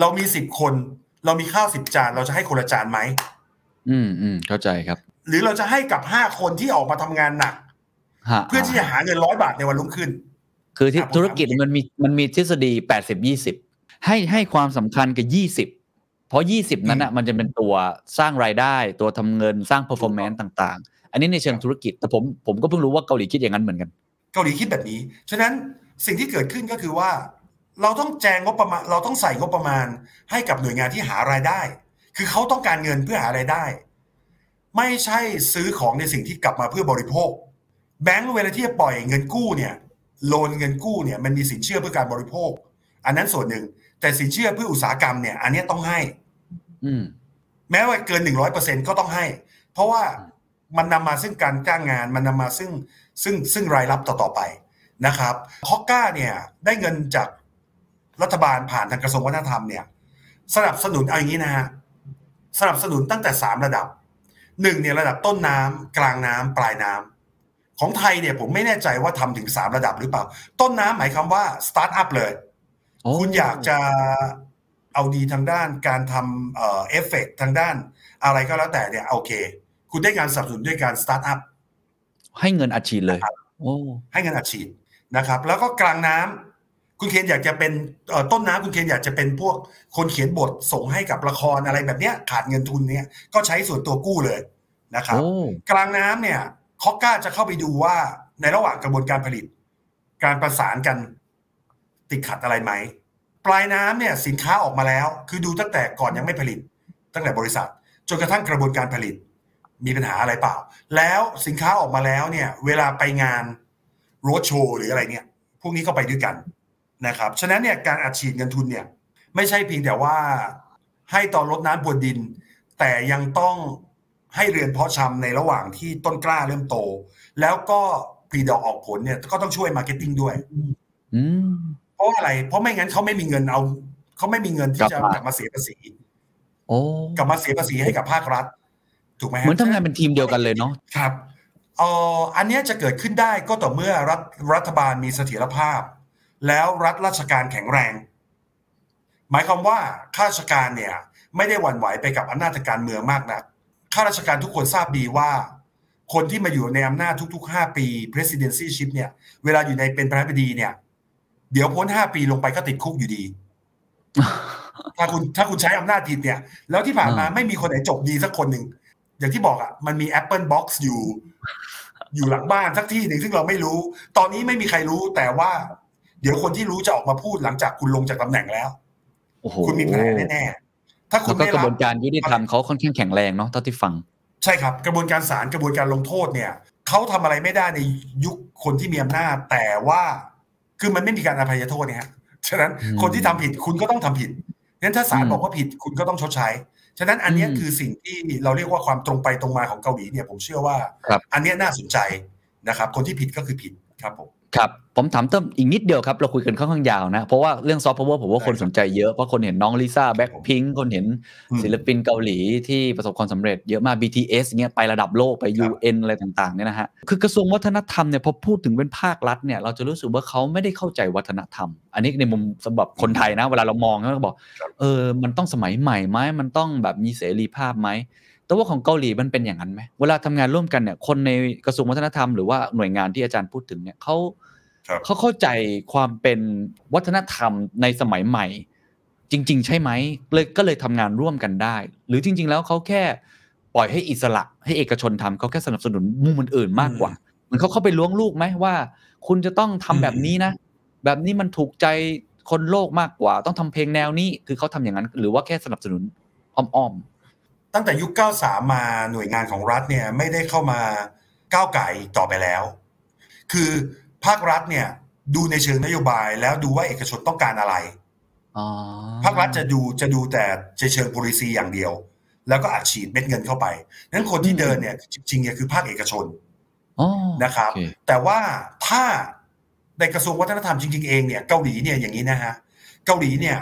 B: เรามีสิบคน เรามีข้าวสิบจาน เราจะให้คนละจานไหม
A: อืมอืมเข้าใจครับ
B: หรือเราจะให้กับห้าคนที่ออกมาทำงานหนัก
A: ฮะ
B: เพื่อที่จะหาเงินร้อยบาทในวันรุ่งขึ้น
A: คือที่
B: อะผม
A: ธุรกิจ
B: ถาม
A: มันมีมันมีทฤษฎีแปดสิบยี่สิบให้ให้ความสำคัญกับยี่สิบเพราะยี่สิบนั้นอะมันจะเป็นตัวสร้างรายได้ ตัวทำเงินสร้าง performance ต่างๆ อันนี้ในเชิงธุรกิจแต่ผมผมก็เพิ่งรู้ว่าเกาหลีคิดอย่างนั้นเหมือนกัน
B: เกาหลีคิดแบบนี้ ฉะนั้นสิ่งที่เกิดขึ้นก็คือว่า เราต้องแจงงบประมาณ เราต้องใส่งบประมาณ ให้กับหน่วยงานที่หารายได้ คือเขาต้องการเงินเพื่อหารายได้ ไม่ใช่ซื้อของในสิ่งที่กลับมาเพื่อบริโภค แบงก์เวลาที่จะปล่อยเงินกู้เนี่ยโลนเงินกู้เนี่ยมันมีสินเชื่อเพื่อการบริโภค อันนั้นส่วนหนึ่ง แต่สินเชื่อเพื่ออุตสาหกรรมเนี่ย อันเนี้ยต้องให้
A: อืม
B: แม้ว่าเกินหนึ่งร้อยเปอร์เซ็นก็ต้องให้ เพราะว่ามันนำมาซึ่งการจ้างงานมันนำมาซึ่งซึ่งซึ่งรายรับต่อๆไปนะครับฮอกก้าเนี่ยได้เงินจากรัฐบาลผ่านทางกระทรวงวัฒนธรรมเนี่ย สนับสนุนเอาอย่างนี้นะฮะสนับสนุนตั้งแต่สามระดับ หนึ่งเนี่ยระดับต้นน้ำกลางน้ำปลายน้ำของไทยเนี่ยผมไม่แน่ใจว่าทำถึงสามระดับหรือเปล่า ต้นน้ำหมายความว่าสตาร์ทอัพเลย
A: โอ้
B: คุณอยากจะเอาดีทางด้านการทำเอ่อเอฟเฟกทางด้านอะไรก็แล้วแต่เนี่ยโอเค คุณได้การสนับสนุนด้วยการสตาร์ทอัพ
A: ให้เงินอัดฉีดเลยโอ้
B: ให้เงินอัดฉีดนะครับ แล้วก็กลางน้ำ คุณเคนอยากจะเป็นเอ่อต้นน้ำคุณเคนอยากจะเป็นพวกคนเขียนบทส่งให้กับละครอะไรแบบเนี้ยขาดเงินทุนเนี่ยก็ใช้ส่วนตัวกู้เลยนะครับ
A: โอ้
B: กลางน้ำเนี่ยคอกก้าจะเข้าไปดูว่าในระหว่างกระบวนการผลิต การประสานกันติดขัดอะไรไหม ปลายน้ำเนี่ยสินค้าออกมาแล้ว คือดูตั้งแต่ก่อนยังไม่ผลิต ตั้งแต่บริษัท จนกระทั่งกระบวนการผลิต มีปัญหาอะไรเปล่า แล้วสินค้าออกมาแล้วเนี่ย เวลาไปงานโรดโชว์หรืออะไรเนี่ย พวกนี้ก็ไปด้วยกัน นะครับฉะนั้นเนี่ยการอัดฉีดเงินทุนเนี่ยไม่ใช่เพียงแต่ว่าให้ตอนรดน้ำบนดิน แต่ยังต้องให้เรือนเพาะชำในระหว่างที่ต้นกล้าเริ่มโต แล้วก็ผลิดอกออกผลเนี่ยก็ต้องช่วย marketing ด้วย
A: อืม
B: เพราะว่าอะไร เพราะไม่งั้นเขาไม่มีเงินเอาเขาไม่มีเงินที่จะ
A: กลับมา
B: กลับมาเสียภาษี
A: โอ้
B: กลับมาเสียภาษีให้กับภาครัฐ ถูกไหมฮะ
A: เหมือนทำงานเป็นทีมเดียวกันเลยเนาะ
B: ครับเอ่ออันเนี้ยจะเกิดขึ้นได้ก็ต่อเมื่อรัฐรัฐบาลมีเสถียรภาพ แล้วรัฐราชการแข็งแรง หมายความว่าข้าราชการเนี่ยไม่ได้หวั่นไหวไปกับอำนาจทางการเมืองมากนักข้าราชการทุกคนทราบดีว่า คนที่มาอยู่ในอำนาจทุก ๆ 5 ปี presidencyship เนี่ย เวลาอยู่ในเป็นประธานาธิบดีเนี่ย เดี๋ยวพ้น 5 ปีลงไปก็ติดคุกอยู่ดี ถ้าคุณถ้าคุณใช้อำนาจผิดเนี่ย แล้วที่ผ่านมา
A: อ่า
B: ไม่มีคนไหนจบดีสักคนหนึ่ง อย่างที่บอกอะ มันมี Apple Box อยู่ อยู่หลังบ้านสักที่หนึ่งซึ่งเราไม่รู้ ตอนนี้ไม่มีใครรู้แต่ว่า เดี๋ยวคนที่รู้จะออกมาพูดหลังจากคุณลงจากตำแหน่งแล้ว
A: โอ้โห
B: คุณมีแผลแน่ๆถ้าคุ
A: แล้
B: ณ
A: วก็
B: ไม่
A: กระ
B: รับ
A: บวนการยุติธรรมเขาค่อนข้างแข็งแรงเนาะเท่าที่ฟัง
B: ใช่ครับ กระบวนการศาลกระบวนการลงโทษเนี่ยเขาทำอะไรไม่ได้ในยุคคนที่มีอำนาจ แต่ว่าคือมันไม่มีการอภัยโทษเนี่ยฮะฉะนั้น
A: อืม
B: คนที่ทำผิดคุณก็ต้องทำผิดงั้นถ้าศาล
A: อืม
B: บอกว่าผิดคุณก็ต้องชดใช้ ฉะนั้นอันเนี้ย
A: อืม
B: คือสิ่งที่เราเรียกว่าความตรงไปตรงมาของเกาหลีเนี่ยผมเชื่อว่า
A: ครับ
B: อันเนี้ยน่าสนใจนะครับ คนที่ผิดก็คือผิดครับผม
A: ครับผมถามเติมอีกนิดเดียวครับ เราคุยกันค่อนข้างยาวนะ เพราะว่าเรื่องซอฟต์พาวเวอร์ผมว่าคน
B: ได้ครับ
A: สนใจเยอะเพราะคนเห็นน้องลิซ่าแบ็คพิงคนเห็น
B: อืม
A: ศิลปินเกาหลีที่ประสบความสำเร็จเยอะมาก BTS เงี้ยไประดับโลกไป
B: ครับ
A: UN อะไรต่างๆเนี่ยนะฮะคือกระทรวงวัฒนธรรมเนี่ยพอพูดถึงเป็นภาครัฐเนี่ยเราจะรู้สึกว่าเขาไม่ได้เข้าใจวัฒนธรรม อันนี้ในมุมสำหรับคนไทยนะ เวลาเรามองเขาก็บอกเออมันต้องสมัยใหม่ไหมมันต้องแบบมีเสรีภาพไหม แต่ว่าของเกาหลีมันเป็นอย่างนั้นไหมเวลาทำงานร่วมกันเนี่ยคนในกระทรวงวัฒนธรรมหรือว่าหน่วยงานที่อาจารย์พูดถึงเนี่ยเขา
B: ครับ
A: เขาเข้าใจความเป็นวัฒนธรรมในสมัยใหม่ จริง ๆ ใช่ไหมเลยก็เลยทำงานร่วมกันได้ หรือจริง ๆ แล้วเขาแค่ปล่อยให้อิสระ ให้เอกชนทำเขาแค่สนับสนุนมุมอื่นๆมากกว่าเหมือนเขาเข้าไปล้วงลูกไหมว่า คุณจะต้องทำแบบนี้นะ แบบนี้มันถูกใจคนโลกมากกว่า ต้องทำเพลงแนวนี้คือเขาทำอย่างนั้น หรือว่าแค่สนับสนุนอ้อม
B: ตั้งแต่ยุค 93 มาหน่วยงานของรัฐเนี่ยไม่ได้เข้ามาก้าวไก่ต่อไปแล้ว คือภาครัฐเนี่ยดูในเชิงนโยบายแล้วดูว่าเอกชนต้องการอะไร
A: ๆอ๋อ
B: ภาครัฐจะดูจะดูแต่ในเชิง policy อย่างเดียว แล้วก็อัดฉีดเม็ดเงินเข้าไปนั้นคนที่เดินเนี่ยจริงๆเนี่ยคือภาคเอกชน
A: อ๋อ
B: นะครับ
A: โอ้
B: แต่ว่าถ้าในกระทรวงวัฒนธรรมจริงๆเองเนี่ยเกาหลีเนี่ยอย่างนี้นะฮะเกาหลีเนี่ย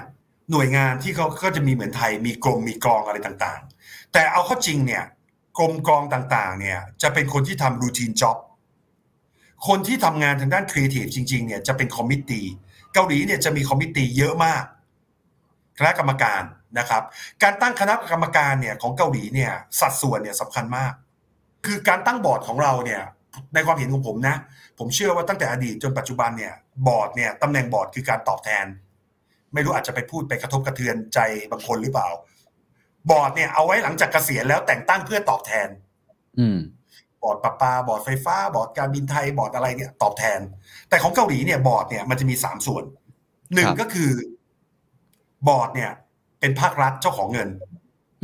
B: หน่วยงานที่เขาก็จะมีเหมือนไทยมีกรมมีกองอะไรต่างๆ แต่เอาเข้าจริงเนี่ยกรมกองต่างๆเนี่ยจะเป็นคนที่ทำ routine job คนที่ทำงานทางด้านครีเอทีฟจริงๆเนี่ยจะเป็น committee เกาหลีเนี่ยจะมี committee เยอะมาก คณะกรรมการนะครับ การตั้งคณะกรรมการเนี่ยของเกาหลีเนี่ยสัดส่วนเนี่ยสำคัญมาก คือการตั้งบอร์ดของเราเนี่ยในความเห็นของผมนะ ผมเชื่อว่าตั้งแต่อดีตจนปัจจุบันเนี่ยบอร์ดเนี่ยตำแหน่งบอร์ดคือการตอบแทน ไม่รู้อาจจะไปพูดไปกระทบกระเทือนใจบางคนหรือเปล่า บอร์ดเนี่ยเอาไว้หลังจากเกษียณแล้วแต่งตั้งเพื่อตอบแทน
A: อืม
B: บอร์ดประปาบอร์ดไฟฟ้า บอร์ดการบินไทยบอร์ดอะไรเนี่ยตอบแทน แต่ของเกาหลีเนี่ยบอร์ดเนี่ยมันจะมีสามส่วนหนึ่ง
A: ครับ
B: ก็คือบอร์ดเนี่ย เป็นภาครัฐเจ้าของเงิน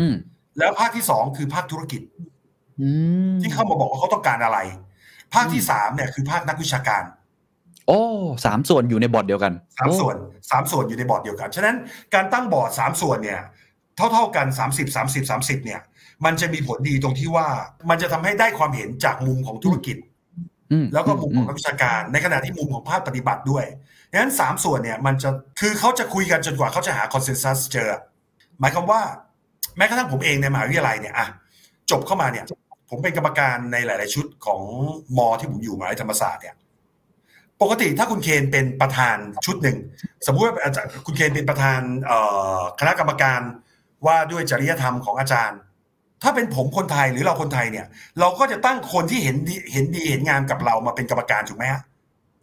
A: อืม
B: แล้วภาคที่สองคือภาคธุรกิจ
A: อืม
B: ที่เข้ามาบอกว่าเขาต้องการอะไร ภาคที่สามเนี่ยคือภาคนักวิชาการ
A: โอ้สามส่วนอยู่ในบอร์ดเดียวกัน
B: สาม
A: โอ้
B: ส่วนสามส่วนอยู่ในบอร์ดเดียวกัน ฉะนั้นการตั้งบอร์ดสามส่วนเนี่ย เท่าเท่าๆกัน 30 30 30 เนี่ย มันจะมีผลดีตรงที่ว่า มันจะทำให้ได้ความเห็นจากมุมของธุรกิจ
A: อืม
B: แล้วก็มุมของ
A: อื
B: นักวิชาการ ในขณะที่มุมของภาคปฏิบัติด้วยดังนั้นสามส่วนเนี่ย มันจะคือเขาจะคุยกันจนกว่าเขาจะหาคอนเซนแซสเจอ หมายความว่า แม้กระทั่งผมเองในมหาวิทยาลัยเนี่ยอะจบเข้ามาเนี่ย ผมเป็นกรรมการในหลาย ๆ ชุดของมอที่ผมอยู่มหาวิทยาลัยธรรมศาสตร์เนี่ยปกติถ้าคุณเคนเป็นประธานชุดหนึ่งสมมุติว่าอาจารย์คุณเคนเป็นประธานเอ่อคณะกรรมการ ว่าด้วยจริยธรรมของอาจารย์ ถ้าเป็นผมคนไทยหรือเราคนไทยเนี่ย เราก็จะตั้งคนที่เห็นดีเห็นดีเห็นงามกับเรามาเป็นกรรมการถูกไหมฮะ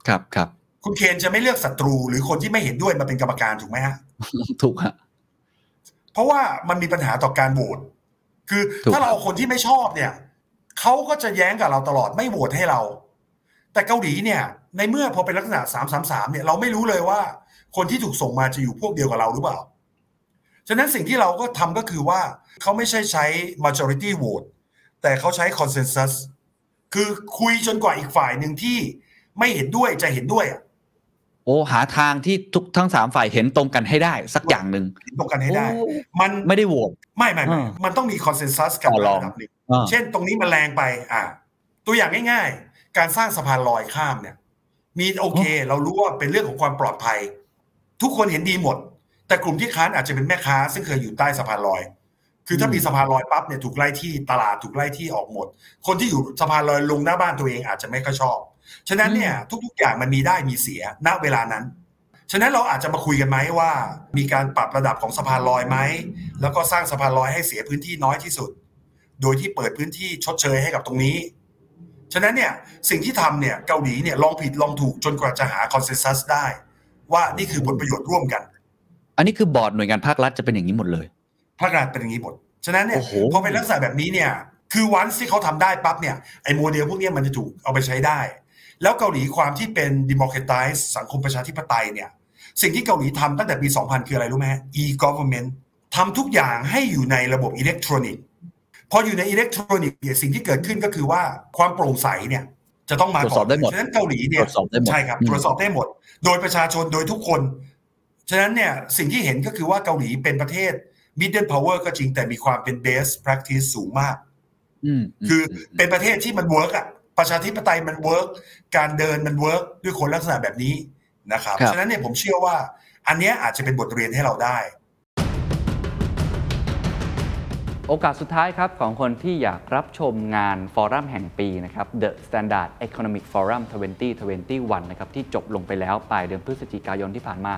A: ครับครับ
B: คุณเคนจะไม่เลือกศัตรู หรือคนที่ไม่เห็นด้วยมาเป็นกรรมการถูกไหมฮะ
A: ถูกฮะ
B: เพราะว่ามันมีปัญหาต่อการโหวตคือ
A: ถูก
B: ถ้าเราเอาคนที่ไม่ชอบเนี่ยเขาก็จะแย้งกับเราตลอดไม่โหวตให้เรา แต่เกาหลีเนี่ย ในเมื่อพอเป็นลักษณะสามสามสามเนี่ยเราไม่รู้เลยว่า คนที่ถูกส่งมาจะอยู่พวกเดียวกับเราหรือเปล่า ฉะนั้นสิ่งที่เราก็ทำก็คือว่าเขาไม่ใช่ใช้ majority vote แต่เขาใช้ consensus คือคุยจนกว่าอีกฝ่ายหนึ่งที่ไม่เห็นด้วยจะเห็นด้วยอะ
A: โอ้หาทางที่ทุกทั้งสามฝ่ายเห็นตรงกันให้ได้ สักอย่างหนึ่ง
B: เห็นตรงกันให้ได้
A: โอ้
B: มัน
A: ไม่ได้โหวต
B: ไม่ไม่ไม่
A: อ่า
B: มันต้องมี consensus กัน
A: ต่อรอง
B: ระดับหนึ่ง
A: อ่า
B: เช่นตรงนี้มันแรงไป อ่า ตัวอย่างง่าย ๆ การสร้างสะพานลอยข้ามเนี่ย มีโอเค เรารู้ว่าเป็นเรื่องของความปลอดภัย ทุกคนเห็นดีหมด แต่กลุ่มที่ค้านอาจจะเป็นแม่ค้า ซึ่งเคยอยู่ใต้สะพานลอย คือถ้า
A: อืม
B: มีสะพานลอยปั๊บเนี่ยถูกไล่ที่ตลาดถูกไล่ที่ออกหมด คนที่อยู่สะพานลอยลงหน้าบ้านตัวเองอาจจะไม่ค่อยชอบ ฉะนั้นเนี่ยทุกๆอย่างมันมีได้มีเสียณเวลานั้น ฉะนั้นเราอาจจะมาคุยกันไหมว่า มีการปรับระดับของสะพานลอยไหมแล้วก็สร้างสะพานลอยให้เสียพื้นที่น้อยที่สุด โดยที่เปิดพื้นที่ชดเชยให้กับตรงนี้ฉะนั้นเนี่ยสิ่งที่ทำเนี่ยเกาหลีเนี่ยลองผิดลองถูกจนกว่าจะหา consensus ได้ ว่านี่คือผลประโยชน์ร่วมกัน
A: อันนี้คือบอร์ดหน่วยงานภาครัฐจะเป็นอย่างนี้หมดเลย
B: ภาครัฐเป็นอย่างนี้หมด ฉะนั้นเนี่ย
A: โอ้โห
B: พอเป็นลักษณะแบบนี้เนี่ย คือวันที่เขาทำได้ปั๊บเนี่ยไอ้โมเดลพวกเนี้ยมันจะถูกเอาไปใช้ได้ แล้วเกาหลีความที่เป็น democratize สังคมประชาธิปไตยเนี่ย สิ่งที่เกาหลีทำตั้งแต่ปี 2000 คืออะไรรู้ไหมฮะ e-government ทำทุกอย่างให้อยู่ในระบบอิเล็กทรอนิกส์พออยู่ในอิเล็กทรอนิกส์เนี่ยสิ่งที่เกิดขึ้นก็คือว่าความโปร่งใสเนี่ยจะต้องมา
A: ตรวจสอบได้หมด
B: ฉะนั้นเกาหลีเนี่ย
A: ตรวจสอบได้หมด
B: ใช่ครับ
A: อืม
B: ตรวจสอบได้หมด โดยประชาชนโดยทุกคน ฉะนั้นเนี่ยสิ่งที่เห็นก็คือว่าเกาหลีเป็นประเทศ middle power ก็จริงแต่มีความเป็น best practice สูงมาก
A: อืม
B: คือเป็นประเทศที่มัน work อะประชาธิปไตยมัน work การเดินมัน work ด้วยคนลักษณะแบบนี้นะครับ
A: ครับ
B: ฉะนั้นเนี่ยผมเชื่อว่า อันเนี้ยอาจจะเป็นบทเรียนให้เราได้
A: โอกาสสุดท้ายครับของคนที่อยากรับชมงาน forum แห่งปีนะครับ The Standard Economic Forum 2021 นะครับที่จบลงไปแล้วปลายเดือนพฤศจิกายนที่ผ่านมา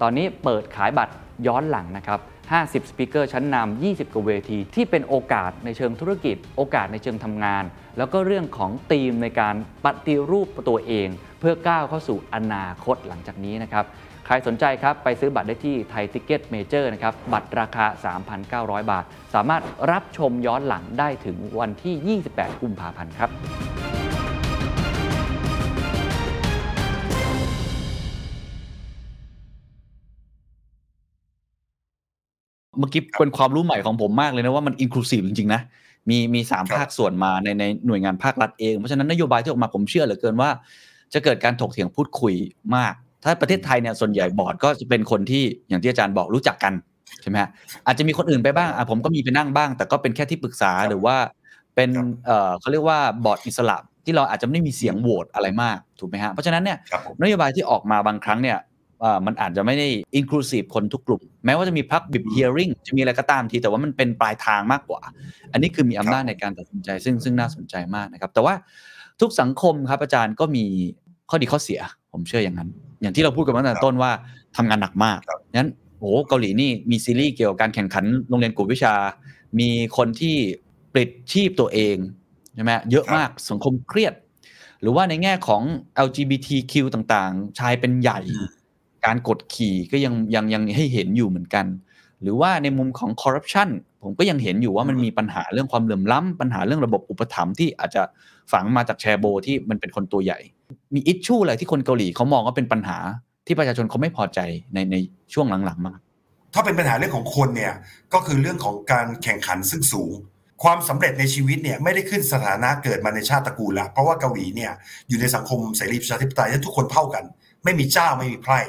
A: ตอนนี้เปิดขายบัตรย้อนหลังนะครับ 50 speaker ชั้นนำ 20 กว่าเวที ที่เป็นโอกาสในเชิงธุรกิจ โอกาสในเชิงทำงาน แล้วก็เรื่องของธีมในการปฏิรูปตัวเอง เพื่อก้าวเข้าสู่อนาคตหลังจากนี้นะครับ ใครสนใจครับ ไปซื้อบัตรได้ที่ Thai Ticket Major นะครับ บัตรราคา 3,900 บาท สามารถรับชมย้อนหลังได้ถึงวันที่ 28 กุมภาพันธ์ครับ เมื่อกี้เป็นความรู้ใหม่ของผมมากเลยนะว่ามันอินคลูซีฟจริงๆนะมีมีสาม
B: ครับ
A: ภาคส่วนมาในในหน่วยงานภาครัฐเอง เพราะฉะนั้นนโยบายที่ออกมาผมเชื่อเหลือเกินว่า จะเกิดการถกเถียงพูดคุยมาก ถ้าประเทศไทยเนี่ยส่วนใหญ่บอร์ดก็จะเป็นคนที่อย่างที่อาจารย์บอกรู้จักกันใช่ไหมฮะอาจจะมีคนอื่นไปบ้างอะผมก็มีไปนั่งบ้าง แต่ก็เป็นแค่ที่ปรึกษา
B: ครับ
A: หรือว่าเป็น
B: ครับ
A: เอ่อเขาเรียกว่าบอร์ดอิสระที่เราอาจจะไม่ได้มีเสียงโหวตอะไรมากถูกไหมฮะเพราะฉะนั้นเนี่ย
B: ครับผม
A: นโยบายที่ออกมาบางครั้งเนี่ยเอ่อ มันอาจจะไม่ได้ inclusive คนทุกกลุ่ม แม้ว่าจะมี public hearing จะมีอะไรก็ตามที แต่ว่ามันเป็นปลายทางมากกว่า อันนี้คือมีอำนาจในการตัดสินใจ ซึ่งซึ่งน่าสนใจมากนะครับ แต่ว่าทุกสังคมครับอาจารย์ก็มีข้อดีข้อเสีย ผมเชื่ออย่างนั้น อย่างที่เราพูดกันมาตั้งแต่ต้นว่าทำงานหนักมาก
B: ครับ
A: งั้นโอ้โหเกาหลีนี่มีซีรีส์เกี่ยวกับการแข่งขันโรงเรียนกวดวิชา มีคนที่ปลิดชีพตัวเองใช่ไหมเยอะมากสังคมเครียด หรือว่าในแง่ของ LGBTQ ต่างๆ ชายเป็นใหญ่
B: อืม
A: การกดขี่ก็ยังยังยังให้เห็นอยู่เหมือนกัน หรือว่าในมุมของคอร์รัปชันผมก็ยังเห็นอยู่ว่ามันมีปัญหาเรื่องความเหลื่อมล้ำปัญหาเรื่องระบบอุปถัมภ์ที่อาจจะฝังมาจากแชร์โบที่มันเป็นคนตัวใหญ่ มีอิชชูอะไรที่คนเกาหลีเขามองว่าเป็นปัญหาที่ประชาชนเขาไม่พอใจในในช่วงหลังๆมาก
B: ถ้าเป็นปัญหาเรื่องของคนเนี่ยก็คือเรื่องของการแข่งขันซึ่งสูง ความสำเร็จในชีวิตเนี่ยไม่ได้ขึ้นสถานะเกิดมาในชาติตระกูลละเพราะว่าเกาหลีเนี่ยอยู่ในสังคมเสรีประชาธิปไตยที่ทุกคนเท่ากัน ไม่มีเจ้าไม่มีไพร่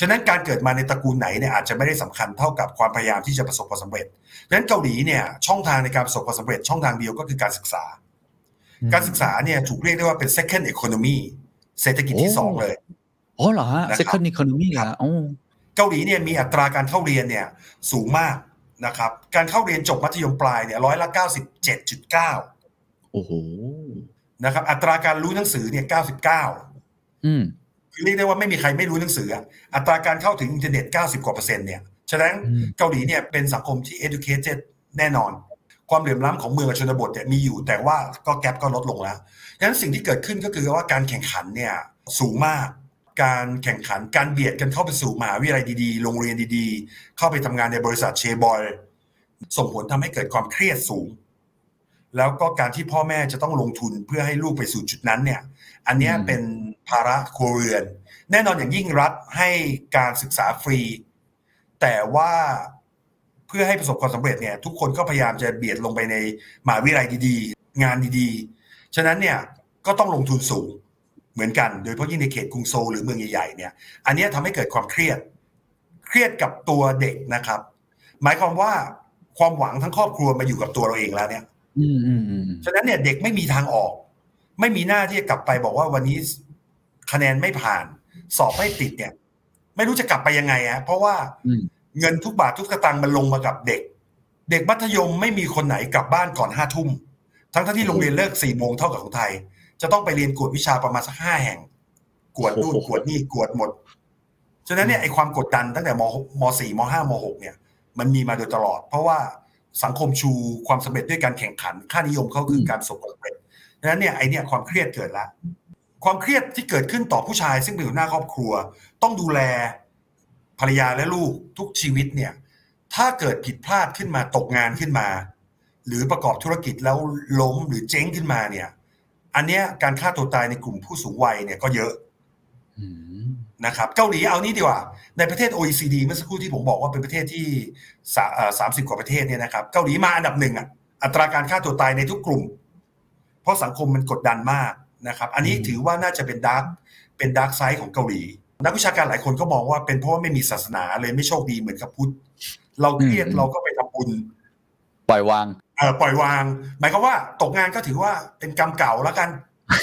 B: ฉะนั้นการเกิดมาในตระกูลไหนเนี่ยอาจจะไม่ได้สำคัญเท่ากับความพยายามที่จะประสบความสำเร็จดังนั้นเกาหลีเนี่ยช่องทางในการประสบความสำเร็จช่องทางเดียวก็คือการศึกษา การศึกษาเนี่ยถูกเรียกได้ว่าเป็น second economy เศรษฐกิจที่
A: โอ้
B: สองเลย
A: อ๋อเหรอฮะ
B: นะครับ
A: second economy เหรอฮะอ๋อ
B: เกาหลีเนี่ยมีอัตราการเข้าเรียนเนี่ยสูงมากนะครับ การเข้าเรียนจบมัธยมปลายเนี่ยร้อยละ97.9
A: โอ้โห
B: นะครับ อัตราการรู้หนังสือเนี่ย99
A: อืม
B: คือ เรียกได้ว่าไม่มีใครไม่รู้หนังสืออะอัตราการเข้าถึงอินเทอร์เน็ต 90 กว่าเปอร์เซ็นต์เนี่ย ฉะนั้น
A: อืม
B: เกาหลีเนี่ยเป็นสังคมที่ educated แน่นอน ความเหลื่อมล้ำของเมืองกับชนบทเนี่ยมีอยู่แต่ว่าก็แกลบก็ลดลงแล้วฉะนั้นสิ่งที่เกิดขึ้นก็คือว่าการแข่งขันเนี่ยสูงมาก การแข่งขันการเบียดกันเข้าไปสู่มหาวิทยาลัยดีๆ โรงเรียนดีๆ เข้าไปทำงานในบริษัทเชบอยส่งผลทำให้เกิดความเครียดสูง แล้วก็การที่พ่อแม่จะต้องลงทุนเพื่อให้ลูกไปสู่จุดนั้นเนี่ย อันเนี้ย
A: อืม
B: เป็น ภาระครัวเรือน แน่นอนอย่างยิ่งรัฐให้การศึกษาฟรี แต่ว่าเพื่อให้ประสบความสำเร็จเนี่ยทุกคนก็พยายามจะเบียดลงไปในมหาวิทยาลัยดีๆ งานดีๆ ฉะนั้นเนี่ยก็ต้องลงทุนสูงเหมือนกัน โดยเฉพาะยิ่งในเขตกรุงโซลหรือเมืองใหญ่ๆเนี่ยอันเนี้ยทำให้เกิดความเครียด เครียดกับตัวเด็กนะครับ หมายความว่าความหวังทั้งครอบครัวมาอยู่กับตัวเราเองแล้วเนี่ย
A: อืมอืมอืม
B: ฉะนั้นเนี่ยเด็กไม่มีทางออก ไม่มีหน้าที่จะกลับไปบอกว่าวันนี้ คะแนนไม่ผ่าน สอบไม่ติดเนี่ย ไม่รู้จะกลับไปยังไงฮะเพราะว่า
A: อืม
B: เงินทุกบาททุกสตางค์มันลงมากับเด็ก เด็กมัธยมไม่มีคนไหนกลับบ้านก่อนห้าทุ่มทั้งที่โรงเรียนเลิกสี่โมงเท่ากับของไทย จะต้องไปเรียนกวดวิชาประมาณสักห้าแห่ง กวดนู่นกวดนี่กวดหมดฉะนั้นเนี่ยไอความกดดันตั้งแต่มมสี่มห้ามหกเนี่ย มันมีมาโดยตลอด เพราะว่าสังคมชูความสำเร็จด้วยการแข่งขัน ค่านิยมเขาคือการประสบความสำเร็จดังนั้นเนี่ยไอเนี่ยความเครียดเกิดละ ความเครียดที่เกิดขึ้นต่อผู้ชาย ซึ่งเป็นหัวหน้าครอบครัว ต้องดูแลภรรยาและลูกทุกชีวิตเนี่ย ถ้าเกิดผิดพลาดขึ้นมาตกงานขึ้นมา หรือประกอบธุรกิจแล้วล้มหรือเจ๊งขึ้นมาเนี่ย อันเนี้ยการฆ่าตัวตายในกลุ่มผู้สูงวัยเนี่ยก็เยอะนะครับเกาหลีเอานี้ดีกว่า ในประเทศ OECD เมื่อสักครู่ที่ผมบอกว่าเป็นประเทศที่สามสิบกว่าประเทศเนี่ยนะครับเกาหลีมาอันดับหนึ่งอะอัตราการฆ่าตัวตายในทุกกลุ่ม เพราะสังคมมันกดดันมาก นะครับอันนี้ถือว่าน่าจะเป็น dark เป็น dark side ของเกาหลี นักวิชาการหลายคนก็มองว่าเป็นเพราะว่าไม่มีศาสนาเลยไม่โชคดีเหมือนกับพุทธเราเครียด
A: อืม
B: เราก็ไปทำบุญ
A: ปล่อยวาง
B: เออปล่อยวาง หมายความว่าตกงานก็ถือว่าเป็นกรรมเก่าแล้วกัน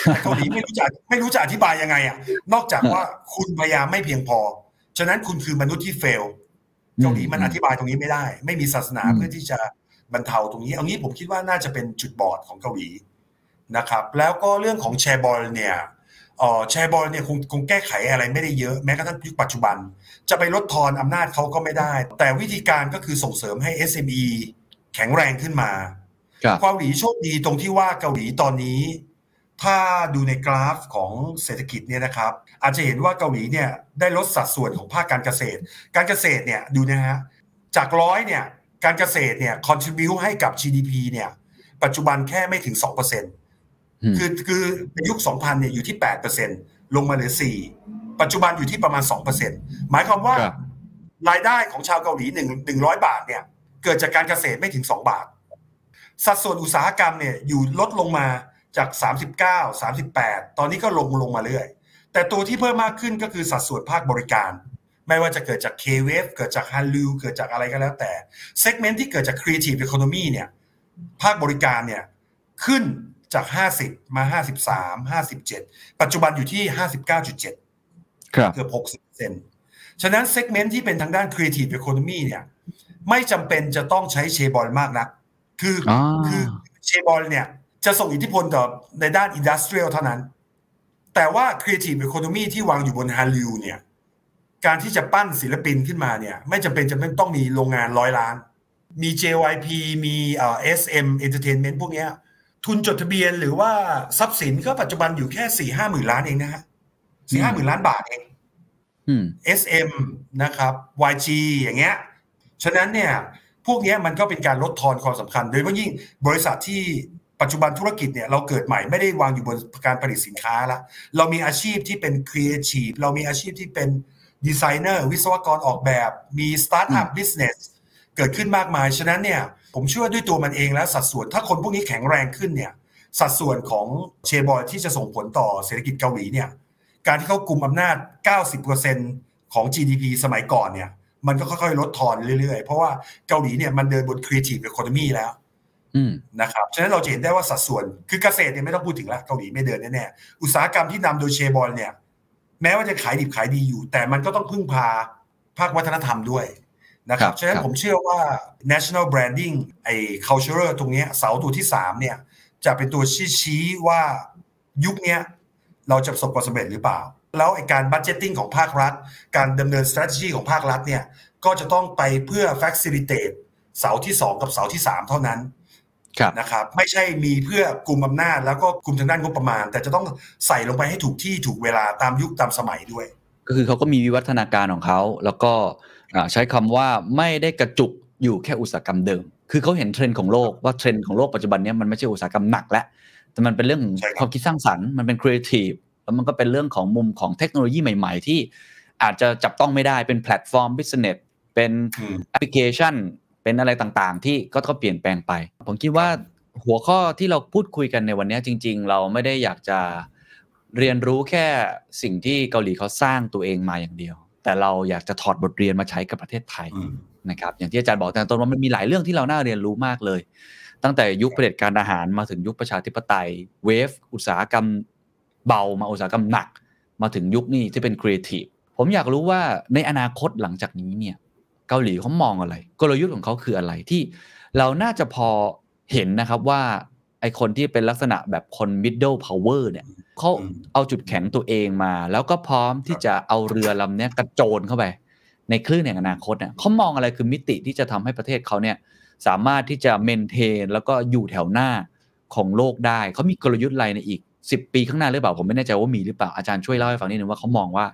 B: แต่เกาหลีไม่รู้จะไม่รู้จะอธิบายยังไงอะนอกจากว่าคุณพยายามไม่เพียงพอ ฉะนั้นคุณคือมนุษย์ที่เฟลเกาหลีมันอธิบายตรงนี้ไม่ได้ ไม่มีศาสนา
A: อืม
B: เพื่อที่จะบรรเทาตรงนี้ เอางี้ผมคิดว่าน่าจะเป็นจุดบอดของเกาหลี นะครับแล้วก็เรื่องของแชร์บอลเนี่ยเอ่อแชร์บอลเนี่ยคงคงแก้ไขอะไรไม่ได้เยอะแม้กระทั่งยุคปัจจุบัน จะไปลดทอนอำนาจเขาก็ไม่ได้ แต่วิธีการก็คือส่งเสริมให้ SME แข็งแรงขึ้นมา
A: ครับ
B: เกาหลีโชคดีตรงที่ว่าเกาหลีตอนนี้ ถ้าดูในกราฟของเศรษฐกิจเนี่ยนะครับ อาจจะเห็นว่าเกาหลีเนี่ยได้ลดสัดส่วนของภาคการเกษตร การเกษตรเนี่ยดูนะฮะจากร้อยเนี่ยการเกษตรเนี่ย contribu ให้กับ GDP เนี่ยปัจจุบันแค่ไม่ถึง2%
A: อืม
B: คือคือในยุค 2000 เนี่ยอยู่ที่ 8%ลงมาเหลือ 4 ปัจจุบันอยู่ที่ประมาณ 2%หมายความว่า
A: ครับ
B: รายได้ของชาวเกาหลี1 100 บาทเนี่ย เกิดจากการเกษตรไม่ถึง 2 บาท สัดส่วนอุตสาหกรรมเนี่ยอยู่ลดลงมาจาก 39 38 ตอนนี้ก็ลงลงมาเรื่อย แต่ตัวที่เพิ่มมากขึ้นก็คือสัดส่วนภาคบริการ ไม่ว่าจะเกิดจาก K-Wave เกิดจาก Hallyu เกิดจากอะไรก็แล้วแต่เซกเมนต์ที่เกิดจาก Creative Economy เนี่ยภาคบริการเนี่ยขึ้น จาก 50 มา 53 57 ปัจจุบันอยู่ที่ 59.7
A: ครับ
B: เกือบ60เซนฉะนั้น segment ที่เป็นทางด้าน Creative Economy เนี่ย ไม่จำเป็นจะต้องใช้แชโบลมากนัก คืออ
A: อ
B: คือแชโบลเนี่ย จะส่งอิทธิพลต่อในด้าน industrial เท่านั้น แต่ว่า Creative Economy ที่วางอยู่บนฮันรยูเนี่ย การที่จะปั้นศิลปินขึ้นมาเนี่ย ไม่จำเป็นจะไม่ต้องมีโรงงานร้อยล้าน มี JYP มีเอ่อ SM Entertainment พวกเนี้ย ทุนจดทะเบียนหรือว่าทรัพย์สินก็ปัจจุบันอยู่แค่สี่ห้าหมื่นล้านเองนะฮะสี่ห้าหมื่นล้านบาทเอง
A: อืม
B: SM นะครับ YG อย่างเงี้ย ฉะนั้นเนี่ยพวกเนี้ยมันก็เป็นการลดทอนความสำคัญ โดยเฉพาะยิ่งบริษัทที่ปัจจุบันธุรกิจเนี่ยเราเกิดใหม่ไม่ได้วางอยู่บนการผลิตสินค้าละเรามีอาชีพที่เป็นครีเอทีฟเรามีอาชีพที่เป็นดีไซเนอร์วิศวกรออกแบบ มี startup business เกิดขึ้นมากมาย ฉะนั้นเนี่ย ผมเชื่อว่าด้วยตัวมันเองแล้วสัดส่วนถ้าคนพวกนี้แข็งแรงขึ้นเนี่ยสัดส่วนของเชบอยที่จะส่งผลต่อเศรษฐกิจเกาหลีเนี่ยการที่เขากลุ่มอำนาจ 90%ของ GDP สมัยก่อนเนี่ยมันก็ค่อยๆ ลดทอนเรื่อยๆ เพราะว่าเกาหลีเนี่ยมันเดินบน Creative Economy แล้ว
A: อืม
B: นะครับ ฉะนั้นเราจะเห็นได้ว่าสัดส่วน คือเกษตรเนี่ยไม่ต้องพูดถึงแล้วเกาหลีไม่เดินแน่ๆ อุตสาหกรรมที่นำโดยเชบอลเนี่ย แม้ว่าจะขายดิบขายดีอยู่ แต่มันก็ต้องพึ่งพาภาควัฒนธรรมด้วย นะครั
A: ครับบ
B: ฉะนั้น
A: ครับ
B: ผมเชื่อว่า national branding ไอ้ cultural ตรงเนี้ยเสาตัวที่3เนี่ยจะเป็นตัวชี้ชี้ว่ายุคเนี้ยเราจะประสบความสำเร็จหรือเปล่า แล้วไอ้การ budgeting ของภาครัฐ การดำเนิน strategy ของภาครัฐเนี่ยก็จะต้องไปเพื่อ facilitate เสาที่ 2 กับเสาที่ 3 เท่านั้น
A: ครับ
B: นะครับไม่ใช่มีเพื่อกลุ่มอำนาจแล้วก็กลุ่มทางด้านงบประมาณ แต่จะต้องใส่ลงไปให้ถูกที่ถูกเวลาตามยุคตามสมัยด้วย
A: ก็คือเขาก็มีวิวัฒนาการของเขาแล้วก็อ่า ใช้คำว่าไม่ได้กระจุกอยู่แค่อุตสาหกรรมเดิม คือเขาเห็นเทรนด์ของโลกว่าเทรนด์ของโลกปัจจุบันเนี้ยมันไม่ใช่อุตสาหกรรมหนักแล้ว แต่มันเป็นเรื่องของ
B: ใช่ครับ
A: ความคิดสร้างสรรค์ มันเป็นครีเอทีฟ แล้วมันก็เป็นเรื่องของมุมของเทคโนโลยีใหม่ ๆ ที่อาจจะจับต้องไม่ได้ เป็น platform business เป็น
B: อืม
A: แอปพลิเคชัน เป็นอะไรต่างๆ ที่ก็ก็เปลี่ยนแปลงไป ผมคิดว่าหัวข้อที่เราพูดคุยกันในวันเนี้ยจริง ๆ เราไม่ได้อยากจะเรียนรู้แค่สิ่งที่เกาหลีเขาสร้างตัวเองมาอย่างเดียว แต่เราอยากจะถอดบทเรียนมาใช้กับประเทศไทย
B: อืม
A: นะครับอย่างที่อาจารย์บอกแต่ต้นว่ามันมีหลายเรื่องที่เราน่าเรียนรู้มากเลย ตั้งแต่ยุคเผด็จการทหารมาถึงยุคประชาธิปไตยเวฟอุตสาหกรรมเบามาอุตสาหกรรมหนัก มาถึงยุคนี้ที่เป็นครีเอทีฟผมอยากรู้ว่าในอนาคตหลังจากนี้เนี่ยเกาหลีเขามองอะไร กลยุทธ์ของเขาคืออะไรที่เราน่าจะพอเห็นนะครับว่าไอคนที่เป็นลักษณะแบบคน middle power เนี่ย เขา
B: อืม
A: เอาจุดแข็งตัวเองมา แล้วก็พร้อมที่จะเอาเรือลำเนี้ยกระโจนเข้าไป ในคลื่นแห่งอนาคตเนี่ยเขามองอะไรคือมิติที่จะทำให้ประเทศเขาเนี่ยสามารถที่จะเมนเทน แล้วก็อยู่แถวหน้าของโลกได้ เขามีกลยุทธ์อะไรในอีก 10 ปีข้างหน้าหรือเปล่า ผมไม่แน่ใจว่ามีหรือเปล่า อาจารย์ช่วยเล่าให้ฟังนิดนึงว่าเขามองว่า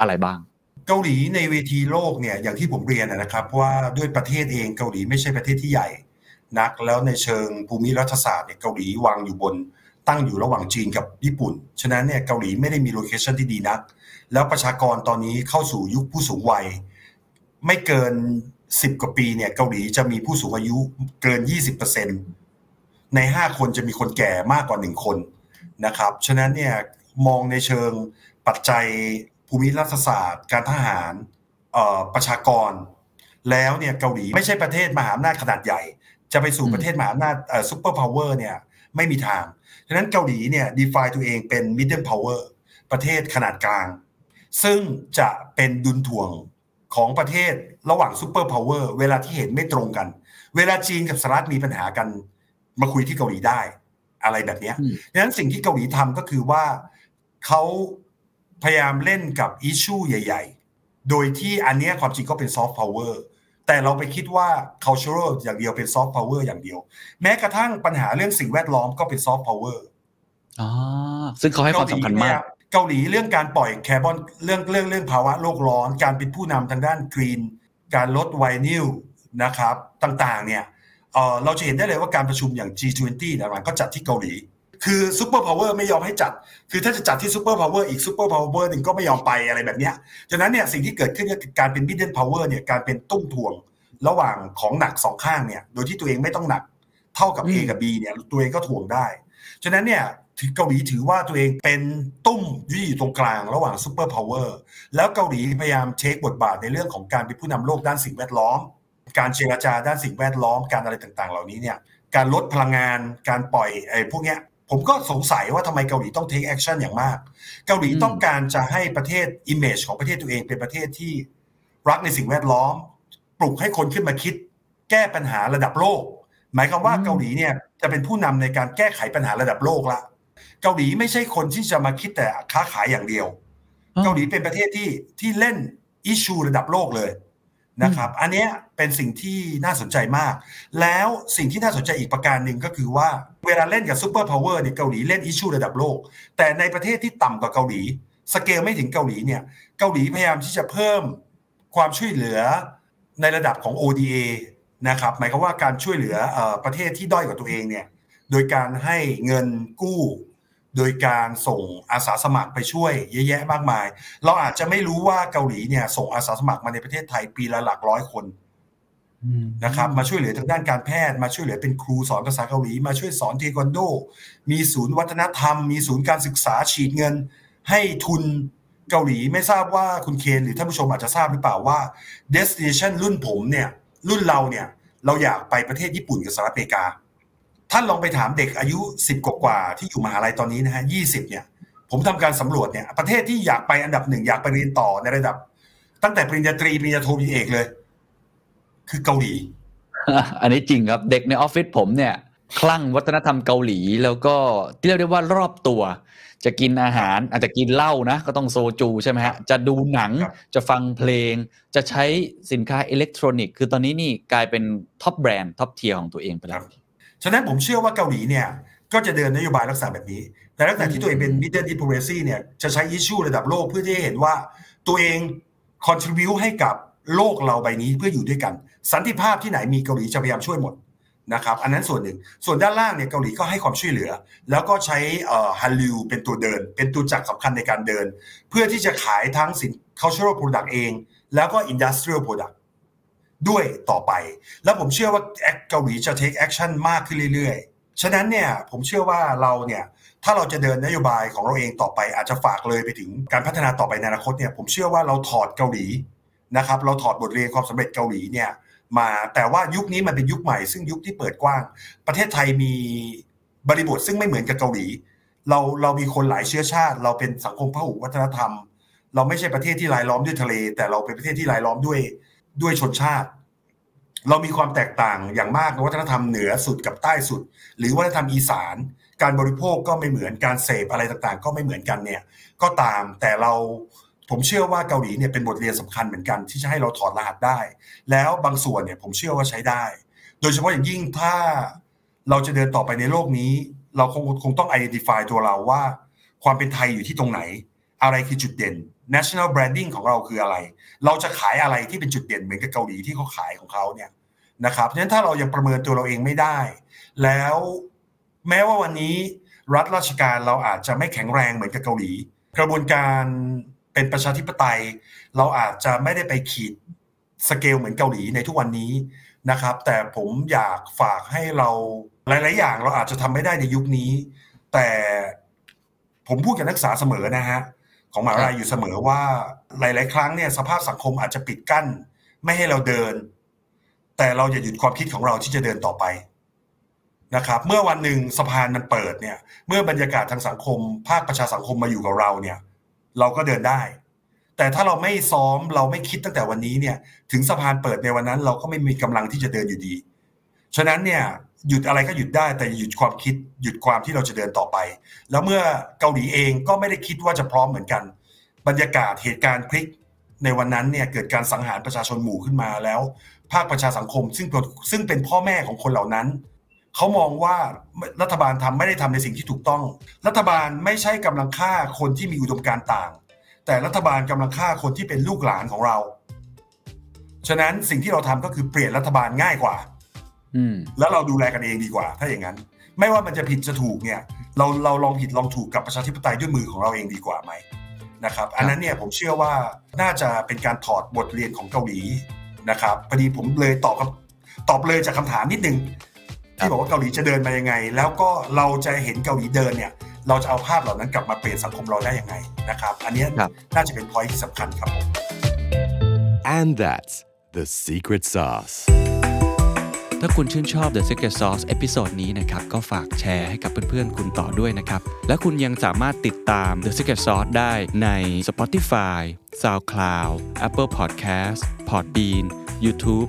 A: อะไรบ้าง
B: เกาหลีในเวทีโลกเนี่ยอย่างที่ผมเรียนนะครับว่าด้วยประเทศเองเกาหลีไม่ใช่ประเทศที่ใหญ่ นักแล้วในเชิงภูมิรัฐศาสตร์เนี่ยเกาหลีวางอยู่บน ตั้งอยู่ระหว่างจีนกับญี่ปุ่น ฉะนั้นเนี่ยเกาหลีไม่ได้มีโลเคชันที่ดีนัก แล้วประชากรตอนนี้เข้าสู่ยุคผู้สูงวัย ไม่เกิน 10 กว่าปีเนี่ยเกาหลีจะมีผู้สูงอายุเกิน 20%ใน 5 คนจะมีคนแก่มากกว่า 1 คนนะครับ ฉะนั้นเนี่ยมองในเชิงปัจจัยภูมิรัฐศาสตร์ การทหารเอ่อประชากร แล้วเนี่ยเกาหลีไม่ใช่ประเทศมหาอำนาจขนาดใหญ่ จะไปสู่
A: อืม
B: ประเทศมหาอำนาจเอ่อ superpower เนี่ยไม่มีทางฉะนั้นเกาหลีเนี่ย define ตัวเองเป็น middle power ประเทศขนาดกลาง ซึ่งจะเป็นดุลถ่วงของประเทศระหว่าง superpower เวลาที่เห็นไม่ตรงกัน เวลาจีนกับสหรัฐมีปัญหากัน มาคุยที่เกาหลีได้ อะไรแบบเนี้ย
A: อืม
B: ดังนั้นสิ่งที่เกาหลีทำก็คือว่าเขาพยายามเล่นกับ issue ใหญ่ ๆ โดยที่อันเนี้ยความจริงก็เป็นซอฟต์พาวเวอร์ แต่เราไปคิดว่า cultural อย่างเดียวเป็นซอฟต์พาวเวอร์อย่างเดียว แม้กระทั่งปัญหาเรื่องสิ่งแวดล้อมก็เป็นซอฟต์พาวเวอร์
A: อ๋อซึ่งเขาให้ความสำคัญมาก
B: เกาหลีเรื่องการปล่อยคาร์บอนเรื่องเรื่องเรื่องภาวะโลกร้อน การเป็นผู้นำทางด้าน green การลดไวนิลนะครับต่างๆเนี่ยเอ่อเราจะเห็นได้เลยว่าการประชุมอย่าง G20 หลังๆก็จัดที่เกาหลี คือ superpower ไม่ยอมให้จัด คือถ้าจะจัดที่ superpower อีก superpower หนึ่งก็ไม่ยอมไปอะไรแบบเนี้ยฉะนั้นเนี่ยสิ่งที่เกิดขึ้นก็คือการเป็น middle power เนี่ยการเป็นตุ้มถ่วงระหว่างของหนักสองข้างเนี่ยโดยที่ตัวเองไม่ต้องหนักเท่ากับ A
A: อืม
B: กับ B เนี่ยตัวเองก็ถ่วงได้ ฉะนั้นเนี่ยถือเกาหลีถือว่าตัวเองเป็นตุ้มที่อยู่ตรงกลางระหว่าง superpower แล้วเกาหลีพยายามเช็คบทบาทในเรื่องของการเป็นผู้นำโลกด้านสิ่งแวดล้อม การเจรจาด้านสิ่งแวดล้อมการอะไรต่างๆ เหล่านี้เนี่ยการลดพลังงานการปล่อยไอ้พวกเนี้ย ผมก็สงสัยว่าทำไมเกาหลีต้อง take action อย่างมาก เกาหลี
A: อืม
B: ต้องการจะให้ประเทศ image ของประเทศตัวเองเป็นประเทศที่รักในสิ่งแวดล้อม ปลุกให้คนขึ้นมาคิด แก้ปัญหาระดับโลก หมายความว่าเกาหลีเนี่ยจะเป็นผู้นำในการแก้ไขปัญหาระดับโลกละเกาหลีไม่ใช่คนที่จะมาคิดแต่ค้าขายอย่างเดียว
A: อ๋อ
B: เกาหลีเป็นประเทศที่ที่เล่นอิชูระดับโลกเลยนะครับ อันเนี้ยเป็นสิ่งที่น่าสนใจมาก แล้วสิ่งที่น่าสนใจอีกประการหนึ่งก็คือว่า เวลาเล่นกับ superpower เนี่ยเกาหลีเล่น issue ระดับโลก แต่ในประเทศที่ต่ำกว่าเกาหลี สเกลไม่ถึงเกาหลีเนี่ยเกาหลีพยายามที่จะเพิ่มความช่วยเหลือในระดับของ ODA นะครับหมายความว่าการช่วยเหลืออประเทศที่ด้อยกว่าตัวเองเนี่ยโดยการให้เงินกู้ โดยการส่งอาสาสมัครไปช่วยเยอะแยะมากมาย เราอาจจะไม่รู้ว่าเกาหลีเนี่ยส่งอาสาสมัครมาในประเทศไทยปีละหลักร้อยคน นะครับมาช่วยเหลือทางด้านการแพทย์ มาช่วยเหลือเป็นครูสอนภาษาเกาหลี มาช่วยสอนเทควันโด มีศูนย์วัฒนธรรม มีศูนย์การศึกษาฉีดเงิน ให้ทุนเกาหลีไม่ทราบว่าคุณเคนหรือท่านผู้ชมอาจจะทราบหรือเปล่าว่า destination รุ่นผมเนี่ยรุ่นเราเนี่ยเราอยากไปประเทศญี่ปุ่นกับสหรัฐอเมริกา ท่านลองไปถามเด็กอายุ 10 กว่าที่อยู่มหาลัยตอนนี้นะฮะ20เนี่ยผมทำการสำรวจเนี่ยประเทศที่อยากไปอันดับหนึ่งอยากไปเรียนต่อในระดับ ตั้งแต่ปริญญาตรีปริญญาโทปริญญาเอกเลย คือเกาหลี
A: อันนี้จริงครับเด็กในออฟฟิศผมเนี่ยคลั่งวัฒนธรรมเกาหลีแล้วก็ที่เรียกได้ว่ารอบตัว จะกินอาหารอาจจะกินเหล้านะ ก็ต้องโซจูใช่ไหมฮะจะดูหนัง
B: ครับ
A: จะฟังเพลง จะใช้สินค้าอิเล็กทรอนิกส์คือตอนนี้นี่กลายเป็น top brand top tier ของตัวเองไปแล้ว
B: ฉะนั้นผมเชื่อว่าเกาหลีเนี่ย ก็จะเดินนโยบายลักษณะแบบนี้ แต่ลักษณะที่ตัวเองเป็น middle diplomacy เนี่ยจะใช้อิชชูระดับโลกเพื่อที่จะเห็นว่าตัวเอง contribu ให้กับโลกเราใบนี้เพื่ออยู่ด้วยกัน สันติภาพที่ไหนมีเกาหลีจะพยายามช่วยหมดนะครับอันนั้นส่วนหนึ่งส่วนด้านล่างเนี่ยเกาหลีก็ให้ความช่วยเหลือ แล้วก็ใช้ฮันลิวเป็นตัวเดิน เป็นตัวจักรสำคัญในการเดิน เพื่อที่จะขายทั้งสิน cultural product เอง แล้วก็ industrial product ด้วยต่อไป แล้วผมเชื่อว่าเกาหลีจะ take action มากขึ้นเรื่อยๆ ฉะนั้นเนี่ยผมเชื่อว่าเราเนี่ยถ้าเราจะเดินนโยบายของเราเองต่อไปอาจจะฝากเลยไปถึงการพัฒนาต่อไปในอนาคตเนี่ยผมเชื่อว่าเราถอดเกาหลีนะครับเราถอดบทเรียนความสำเร็จเกาหลีเนี่ย มาแต่ว่ายุคนี้มันเป็นยุคใหม่ซึ่งยุคที่เปิดกว้าง ประเทศไทยมีบริบทซึ่งไม่เหมือนกับเกาหลี เราเรามีคนหลายเชื้อชาติ เราเป็นสังคมพหุวัฒนธรรม เราไม่ใช่ประเทศที่รายล้อมด้วยทะเล แต่เราเป็นประเทศที่รายล้อมด้วยด้วยชนชาติ เรามีความแตกต่างอย่างมากในวัฒนธรรมเหนือสุดกับใต้สุด หรือวัฒนธรรมอีสาน การบริโภคก็ไม่เหมือนการเสพอะไรต่างๆ ก็ไม่เหมือนกันเนี่ยก็ตามแต่เรา ผมเชื่อว่าเกาหลีเนี่ยเป็นบทเรียนสำคัญเหมือนกันที่จะให้เราถอดรหัสได้ แล้วบางส่วนเนี่ยผมเชื่อว่าใช้ได้ โดยเฉพาะอย่างยิ่งถ้าเราจะเดินต่อไปในโลกนี้ เราคงคงต้อง identify ตัวเราว่า ความเป็นไทยอยู่ที่ตรงไหน อะไรคือจุดเด่น national branding ของเราคืออะไร เราจะขายอะไรที่เป็นจุดเด่นเหมือนกับเกาหลีที่เขาขายของเขาเนี่ยนะครับฉะนั้นถ้าเรายังประเมินตัวเราเองไม่ได้ แล้วแม้ว่าวันนี้รัฐราชการเราอาจจะไม่แข็งแรงเหมือนกับเกาหลี กระบวนการ เป็นประชาธิปไตย เราอาจจะไม่ได้ไปขีดสเกลเหมือนเกาหลีในทุกวันนี้นะครับ แต่ผมอยากฝากให้เราหลาย ๆ อย่างเราอาจจะทำไม่ได้ในยุคนี้ แต่ผมพูดกับนักศึกษาเสมอนะฮะของมหาวิทยาลัยอยู่เสมอว่าหลาย ๆ ครั้งเนี่ยสภาพสังคมอาจจะปิดกั้น ไม่ให้เราเดิน แต่เราอย่าหยุดความคิดของเราที่จะเดินต่อไปนะครับ เมื่อวันหนึ่งสะพานมันเปิดเนี่ย เมื่อบรรยากาศทางสังคม ภาคประชาสังคมมาอยู่กับเราเนี่ย เราก็เดินได้ แต่ถ้าเราไม่ซ้อมเราไม่คิดตั้งแต่วันนี้เนี่ย ถึงสะพานเปิดในวันนั้น เราก็ไม่มีกำลังที่จะเดินอยู่ดี ฉะนั้นเนี่ยหยุดอะไรก็หยุดได้แต่หยุดความคิดหยุดความที่เราจะเดินต่อไป แล้วเมื่อเกาหลีเองก็ไม่ได้คิดว่าจะพร้อมเหมือนกัน บรรยากาศเหตุการณ์พลิกในวันนั้นเนี่ยเกิดการสังหารประชาชนหมู่ขึ้นมาแล้ว ภาคประชาสังคมซึ่งซึ่งเป็นพ่อแม่ของคนเหล่านั้น เขามองว่ารัฐบาลทำไม่ได้ทำในสิ่งที่ถูกต้อง รัฐบาลไม่ใช่กำลังฆ่าคนที่มีอุดมการณ์ต่าง แต่รัฐบาลกำลังฆ่าคนที่เป็นลูกหลานของเรา ฉะนั้นสิ่งที่เราทำก็คือเปลี่ยนรัฐบาลง่ายกว่า
A: อืม
B: แล้วเราดูแลกันเองดีกว่า ถ้าอย่างนั้น ไม่ว่ามันจะผิดจะถูกเนี่ย เราเราลองผิดลองถูกกับประชาธิปไตยด้วยมือของเราเองดีกว่าไหมนะครับ อันนั้นเนี่ยผมเชื่อว่าน่าจะเป็นการถอดบทเรียนของเกาหลีนะครับพอดีผมเลยตอบคำตอบเลยจากคำถามนิดนึง ที่บอกว่าเกาหลีจะเดินมายังไง แล้วก็เราจะเห็นเกาหลีเดินเนี่ย เราจะเอาภาพเหล่านั้นกลับมาเปลี่ยนสังคมเราได้ยังไงนะครับ อันเนี้ย
A: ครับ
B: น่าจะเป็นพอยที่สำคัญครับผม
C: And that's the secret sauce.
A: ถ้าคุณชื่นชอบ The Secret Sauce episode นี้นะครับ ก็ฝากแชร์ให้กับเพื่อนๆ คุณต่อด้วยนะครับ และคุณยังสามารถติดตาม The Secret Sauce ได้ใน Spotify, SoundCloud, Apple Podcast, Podbean, YouTube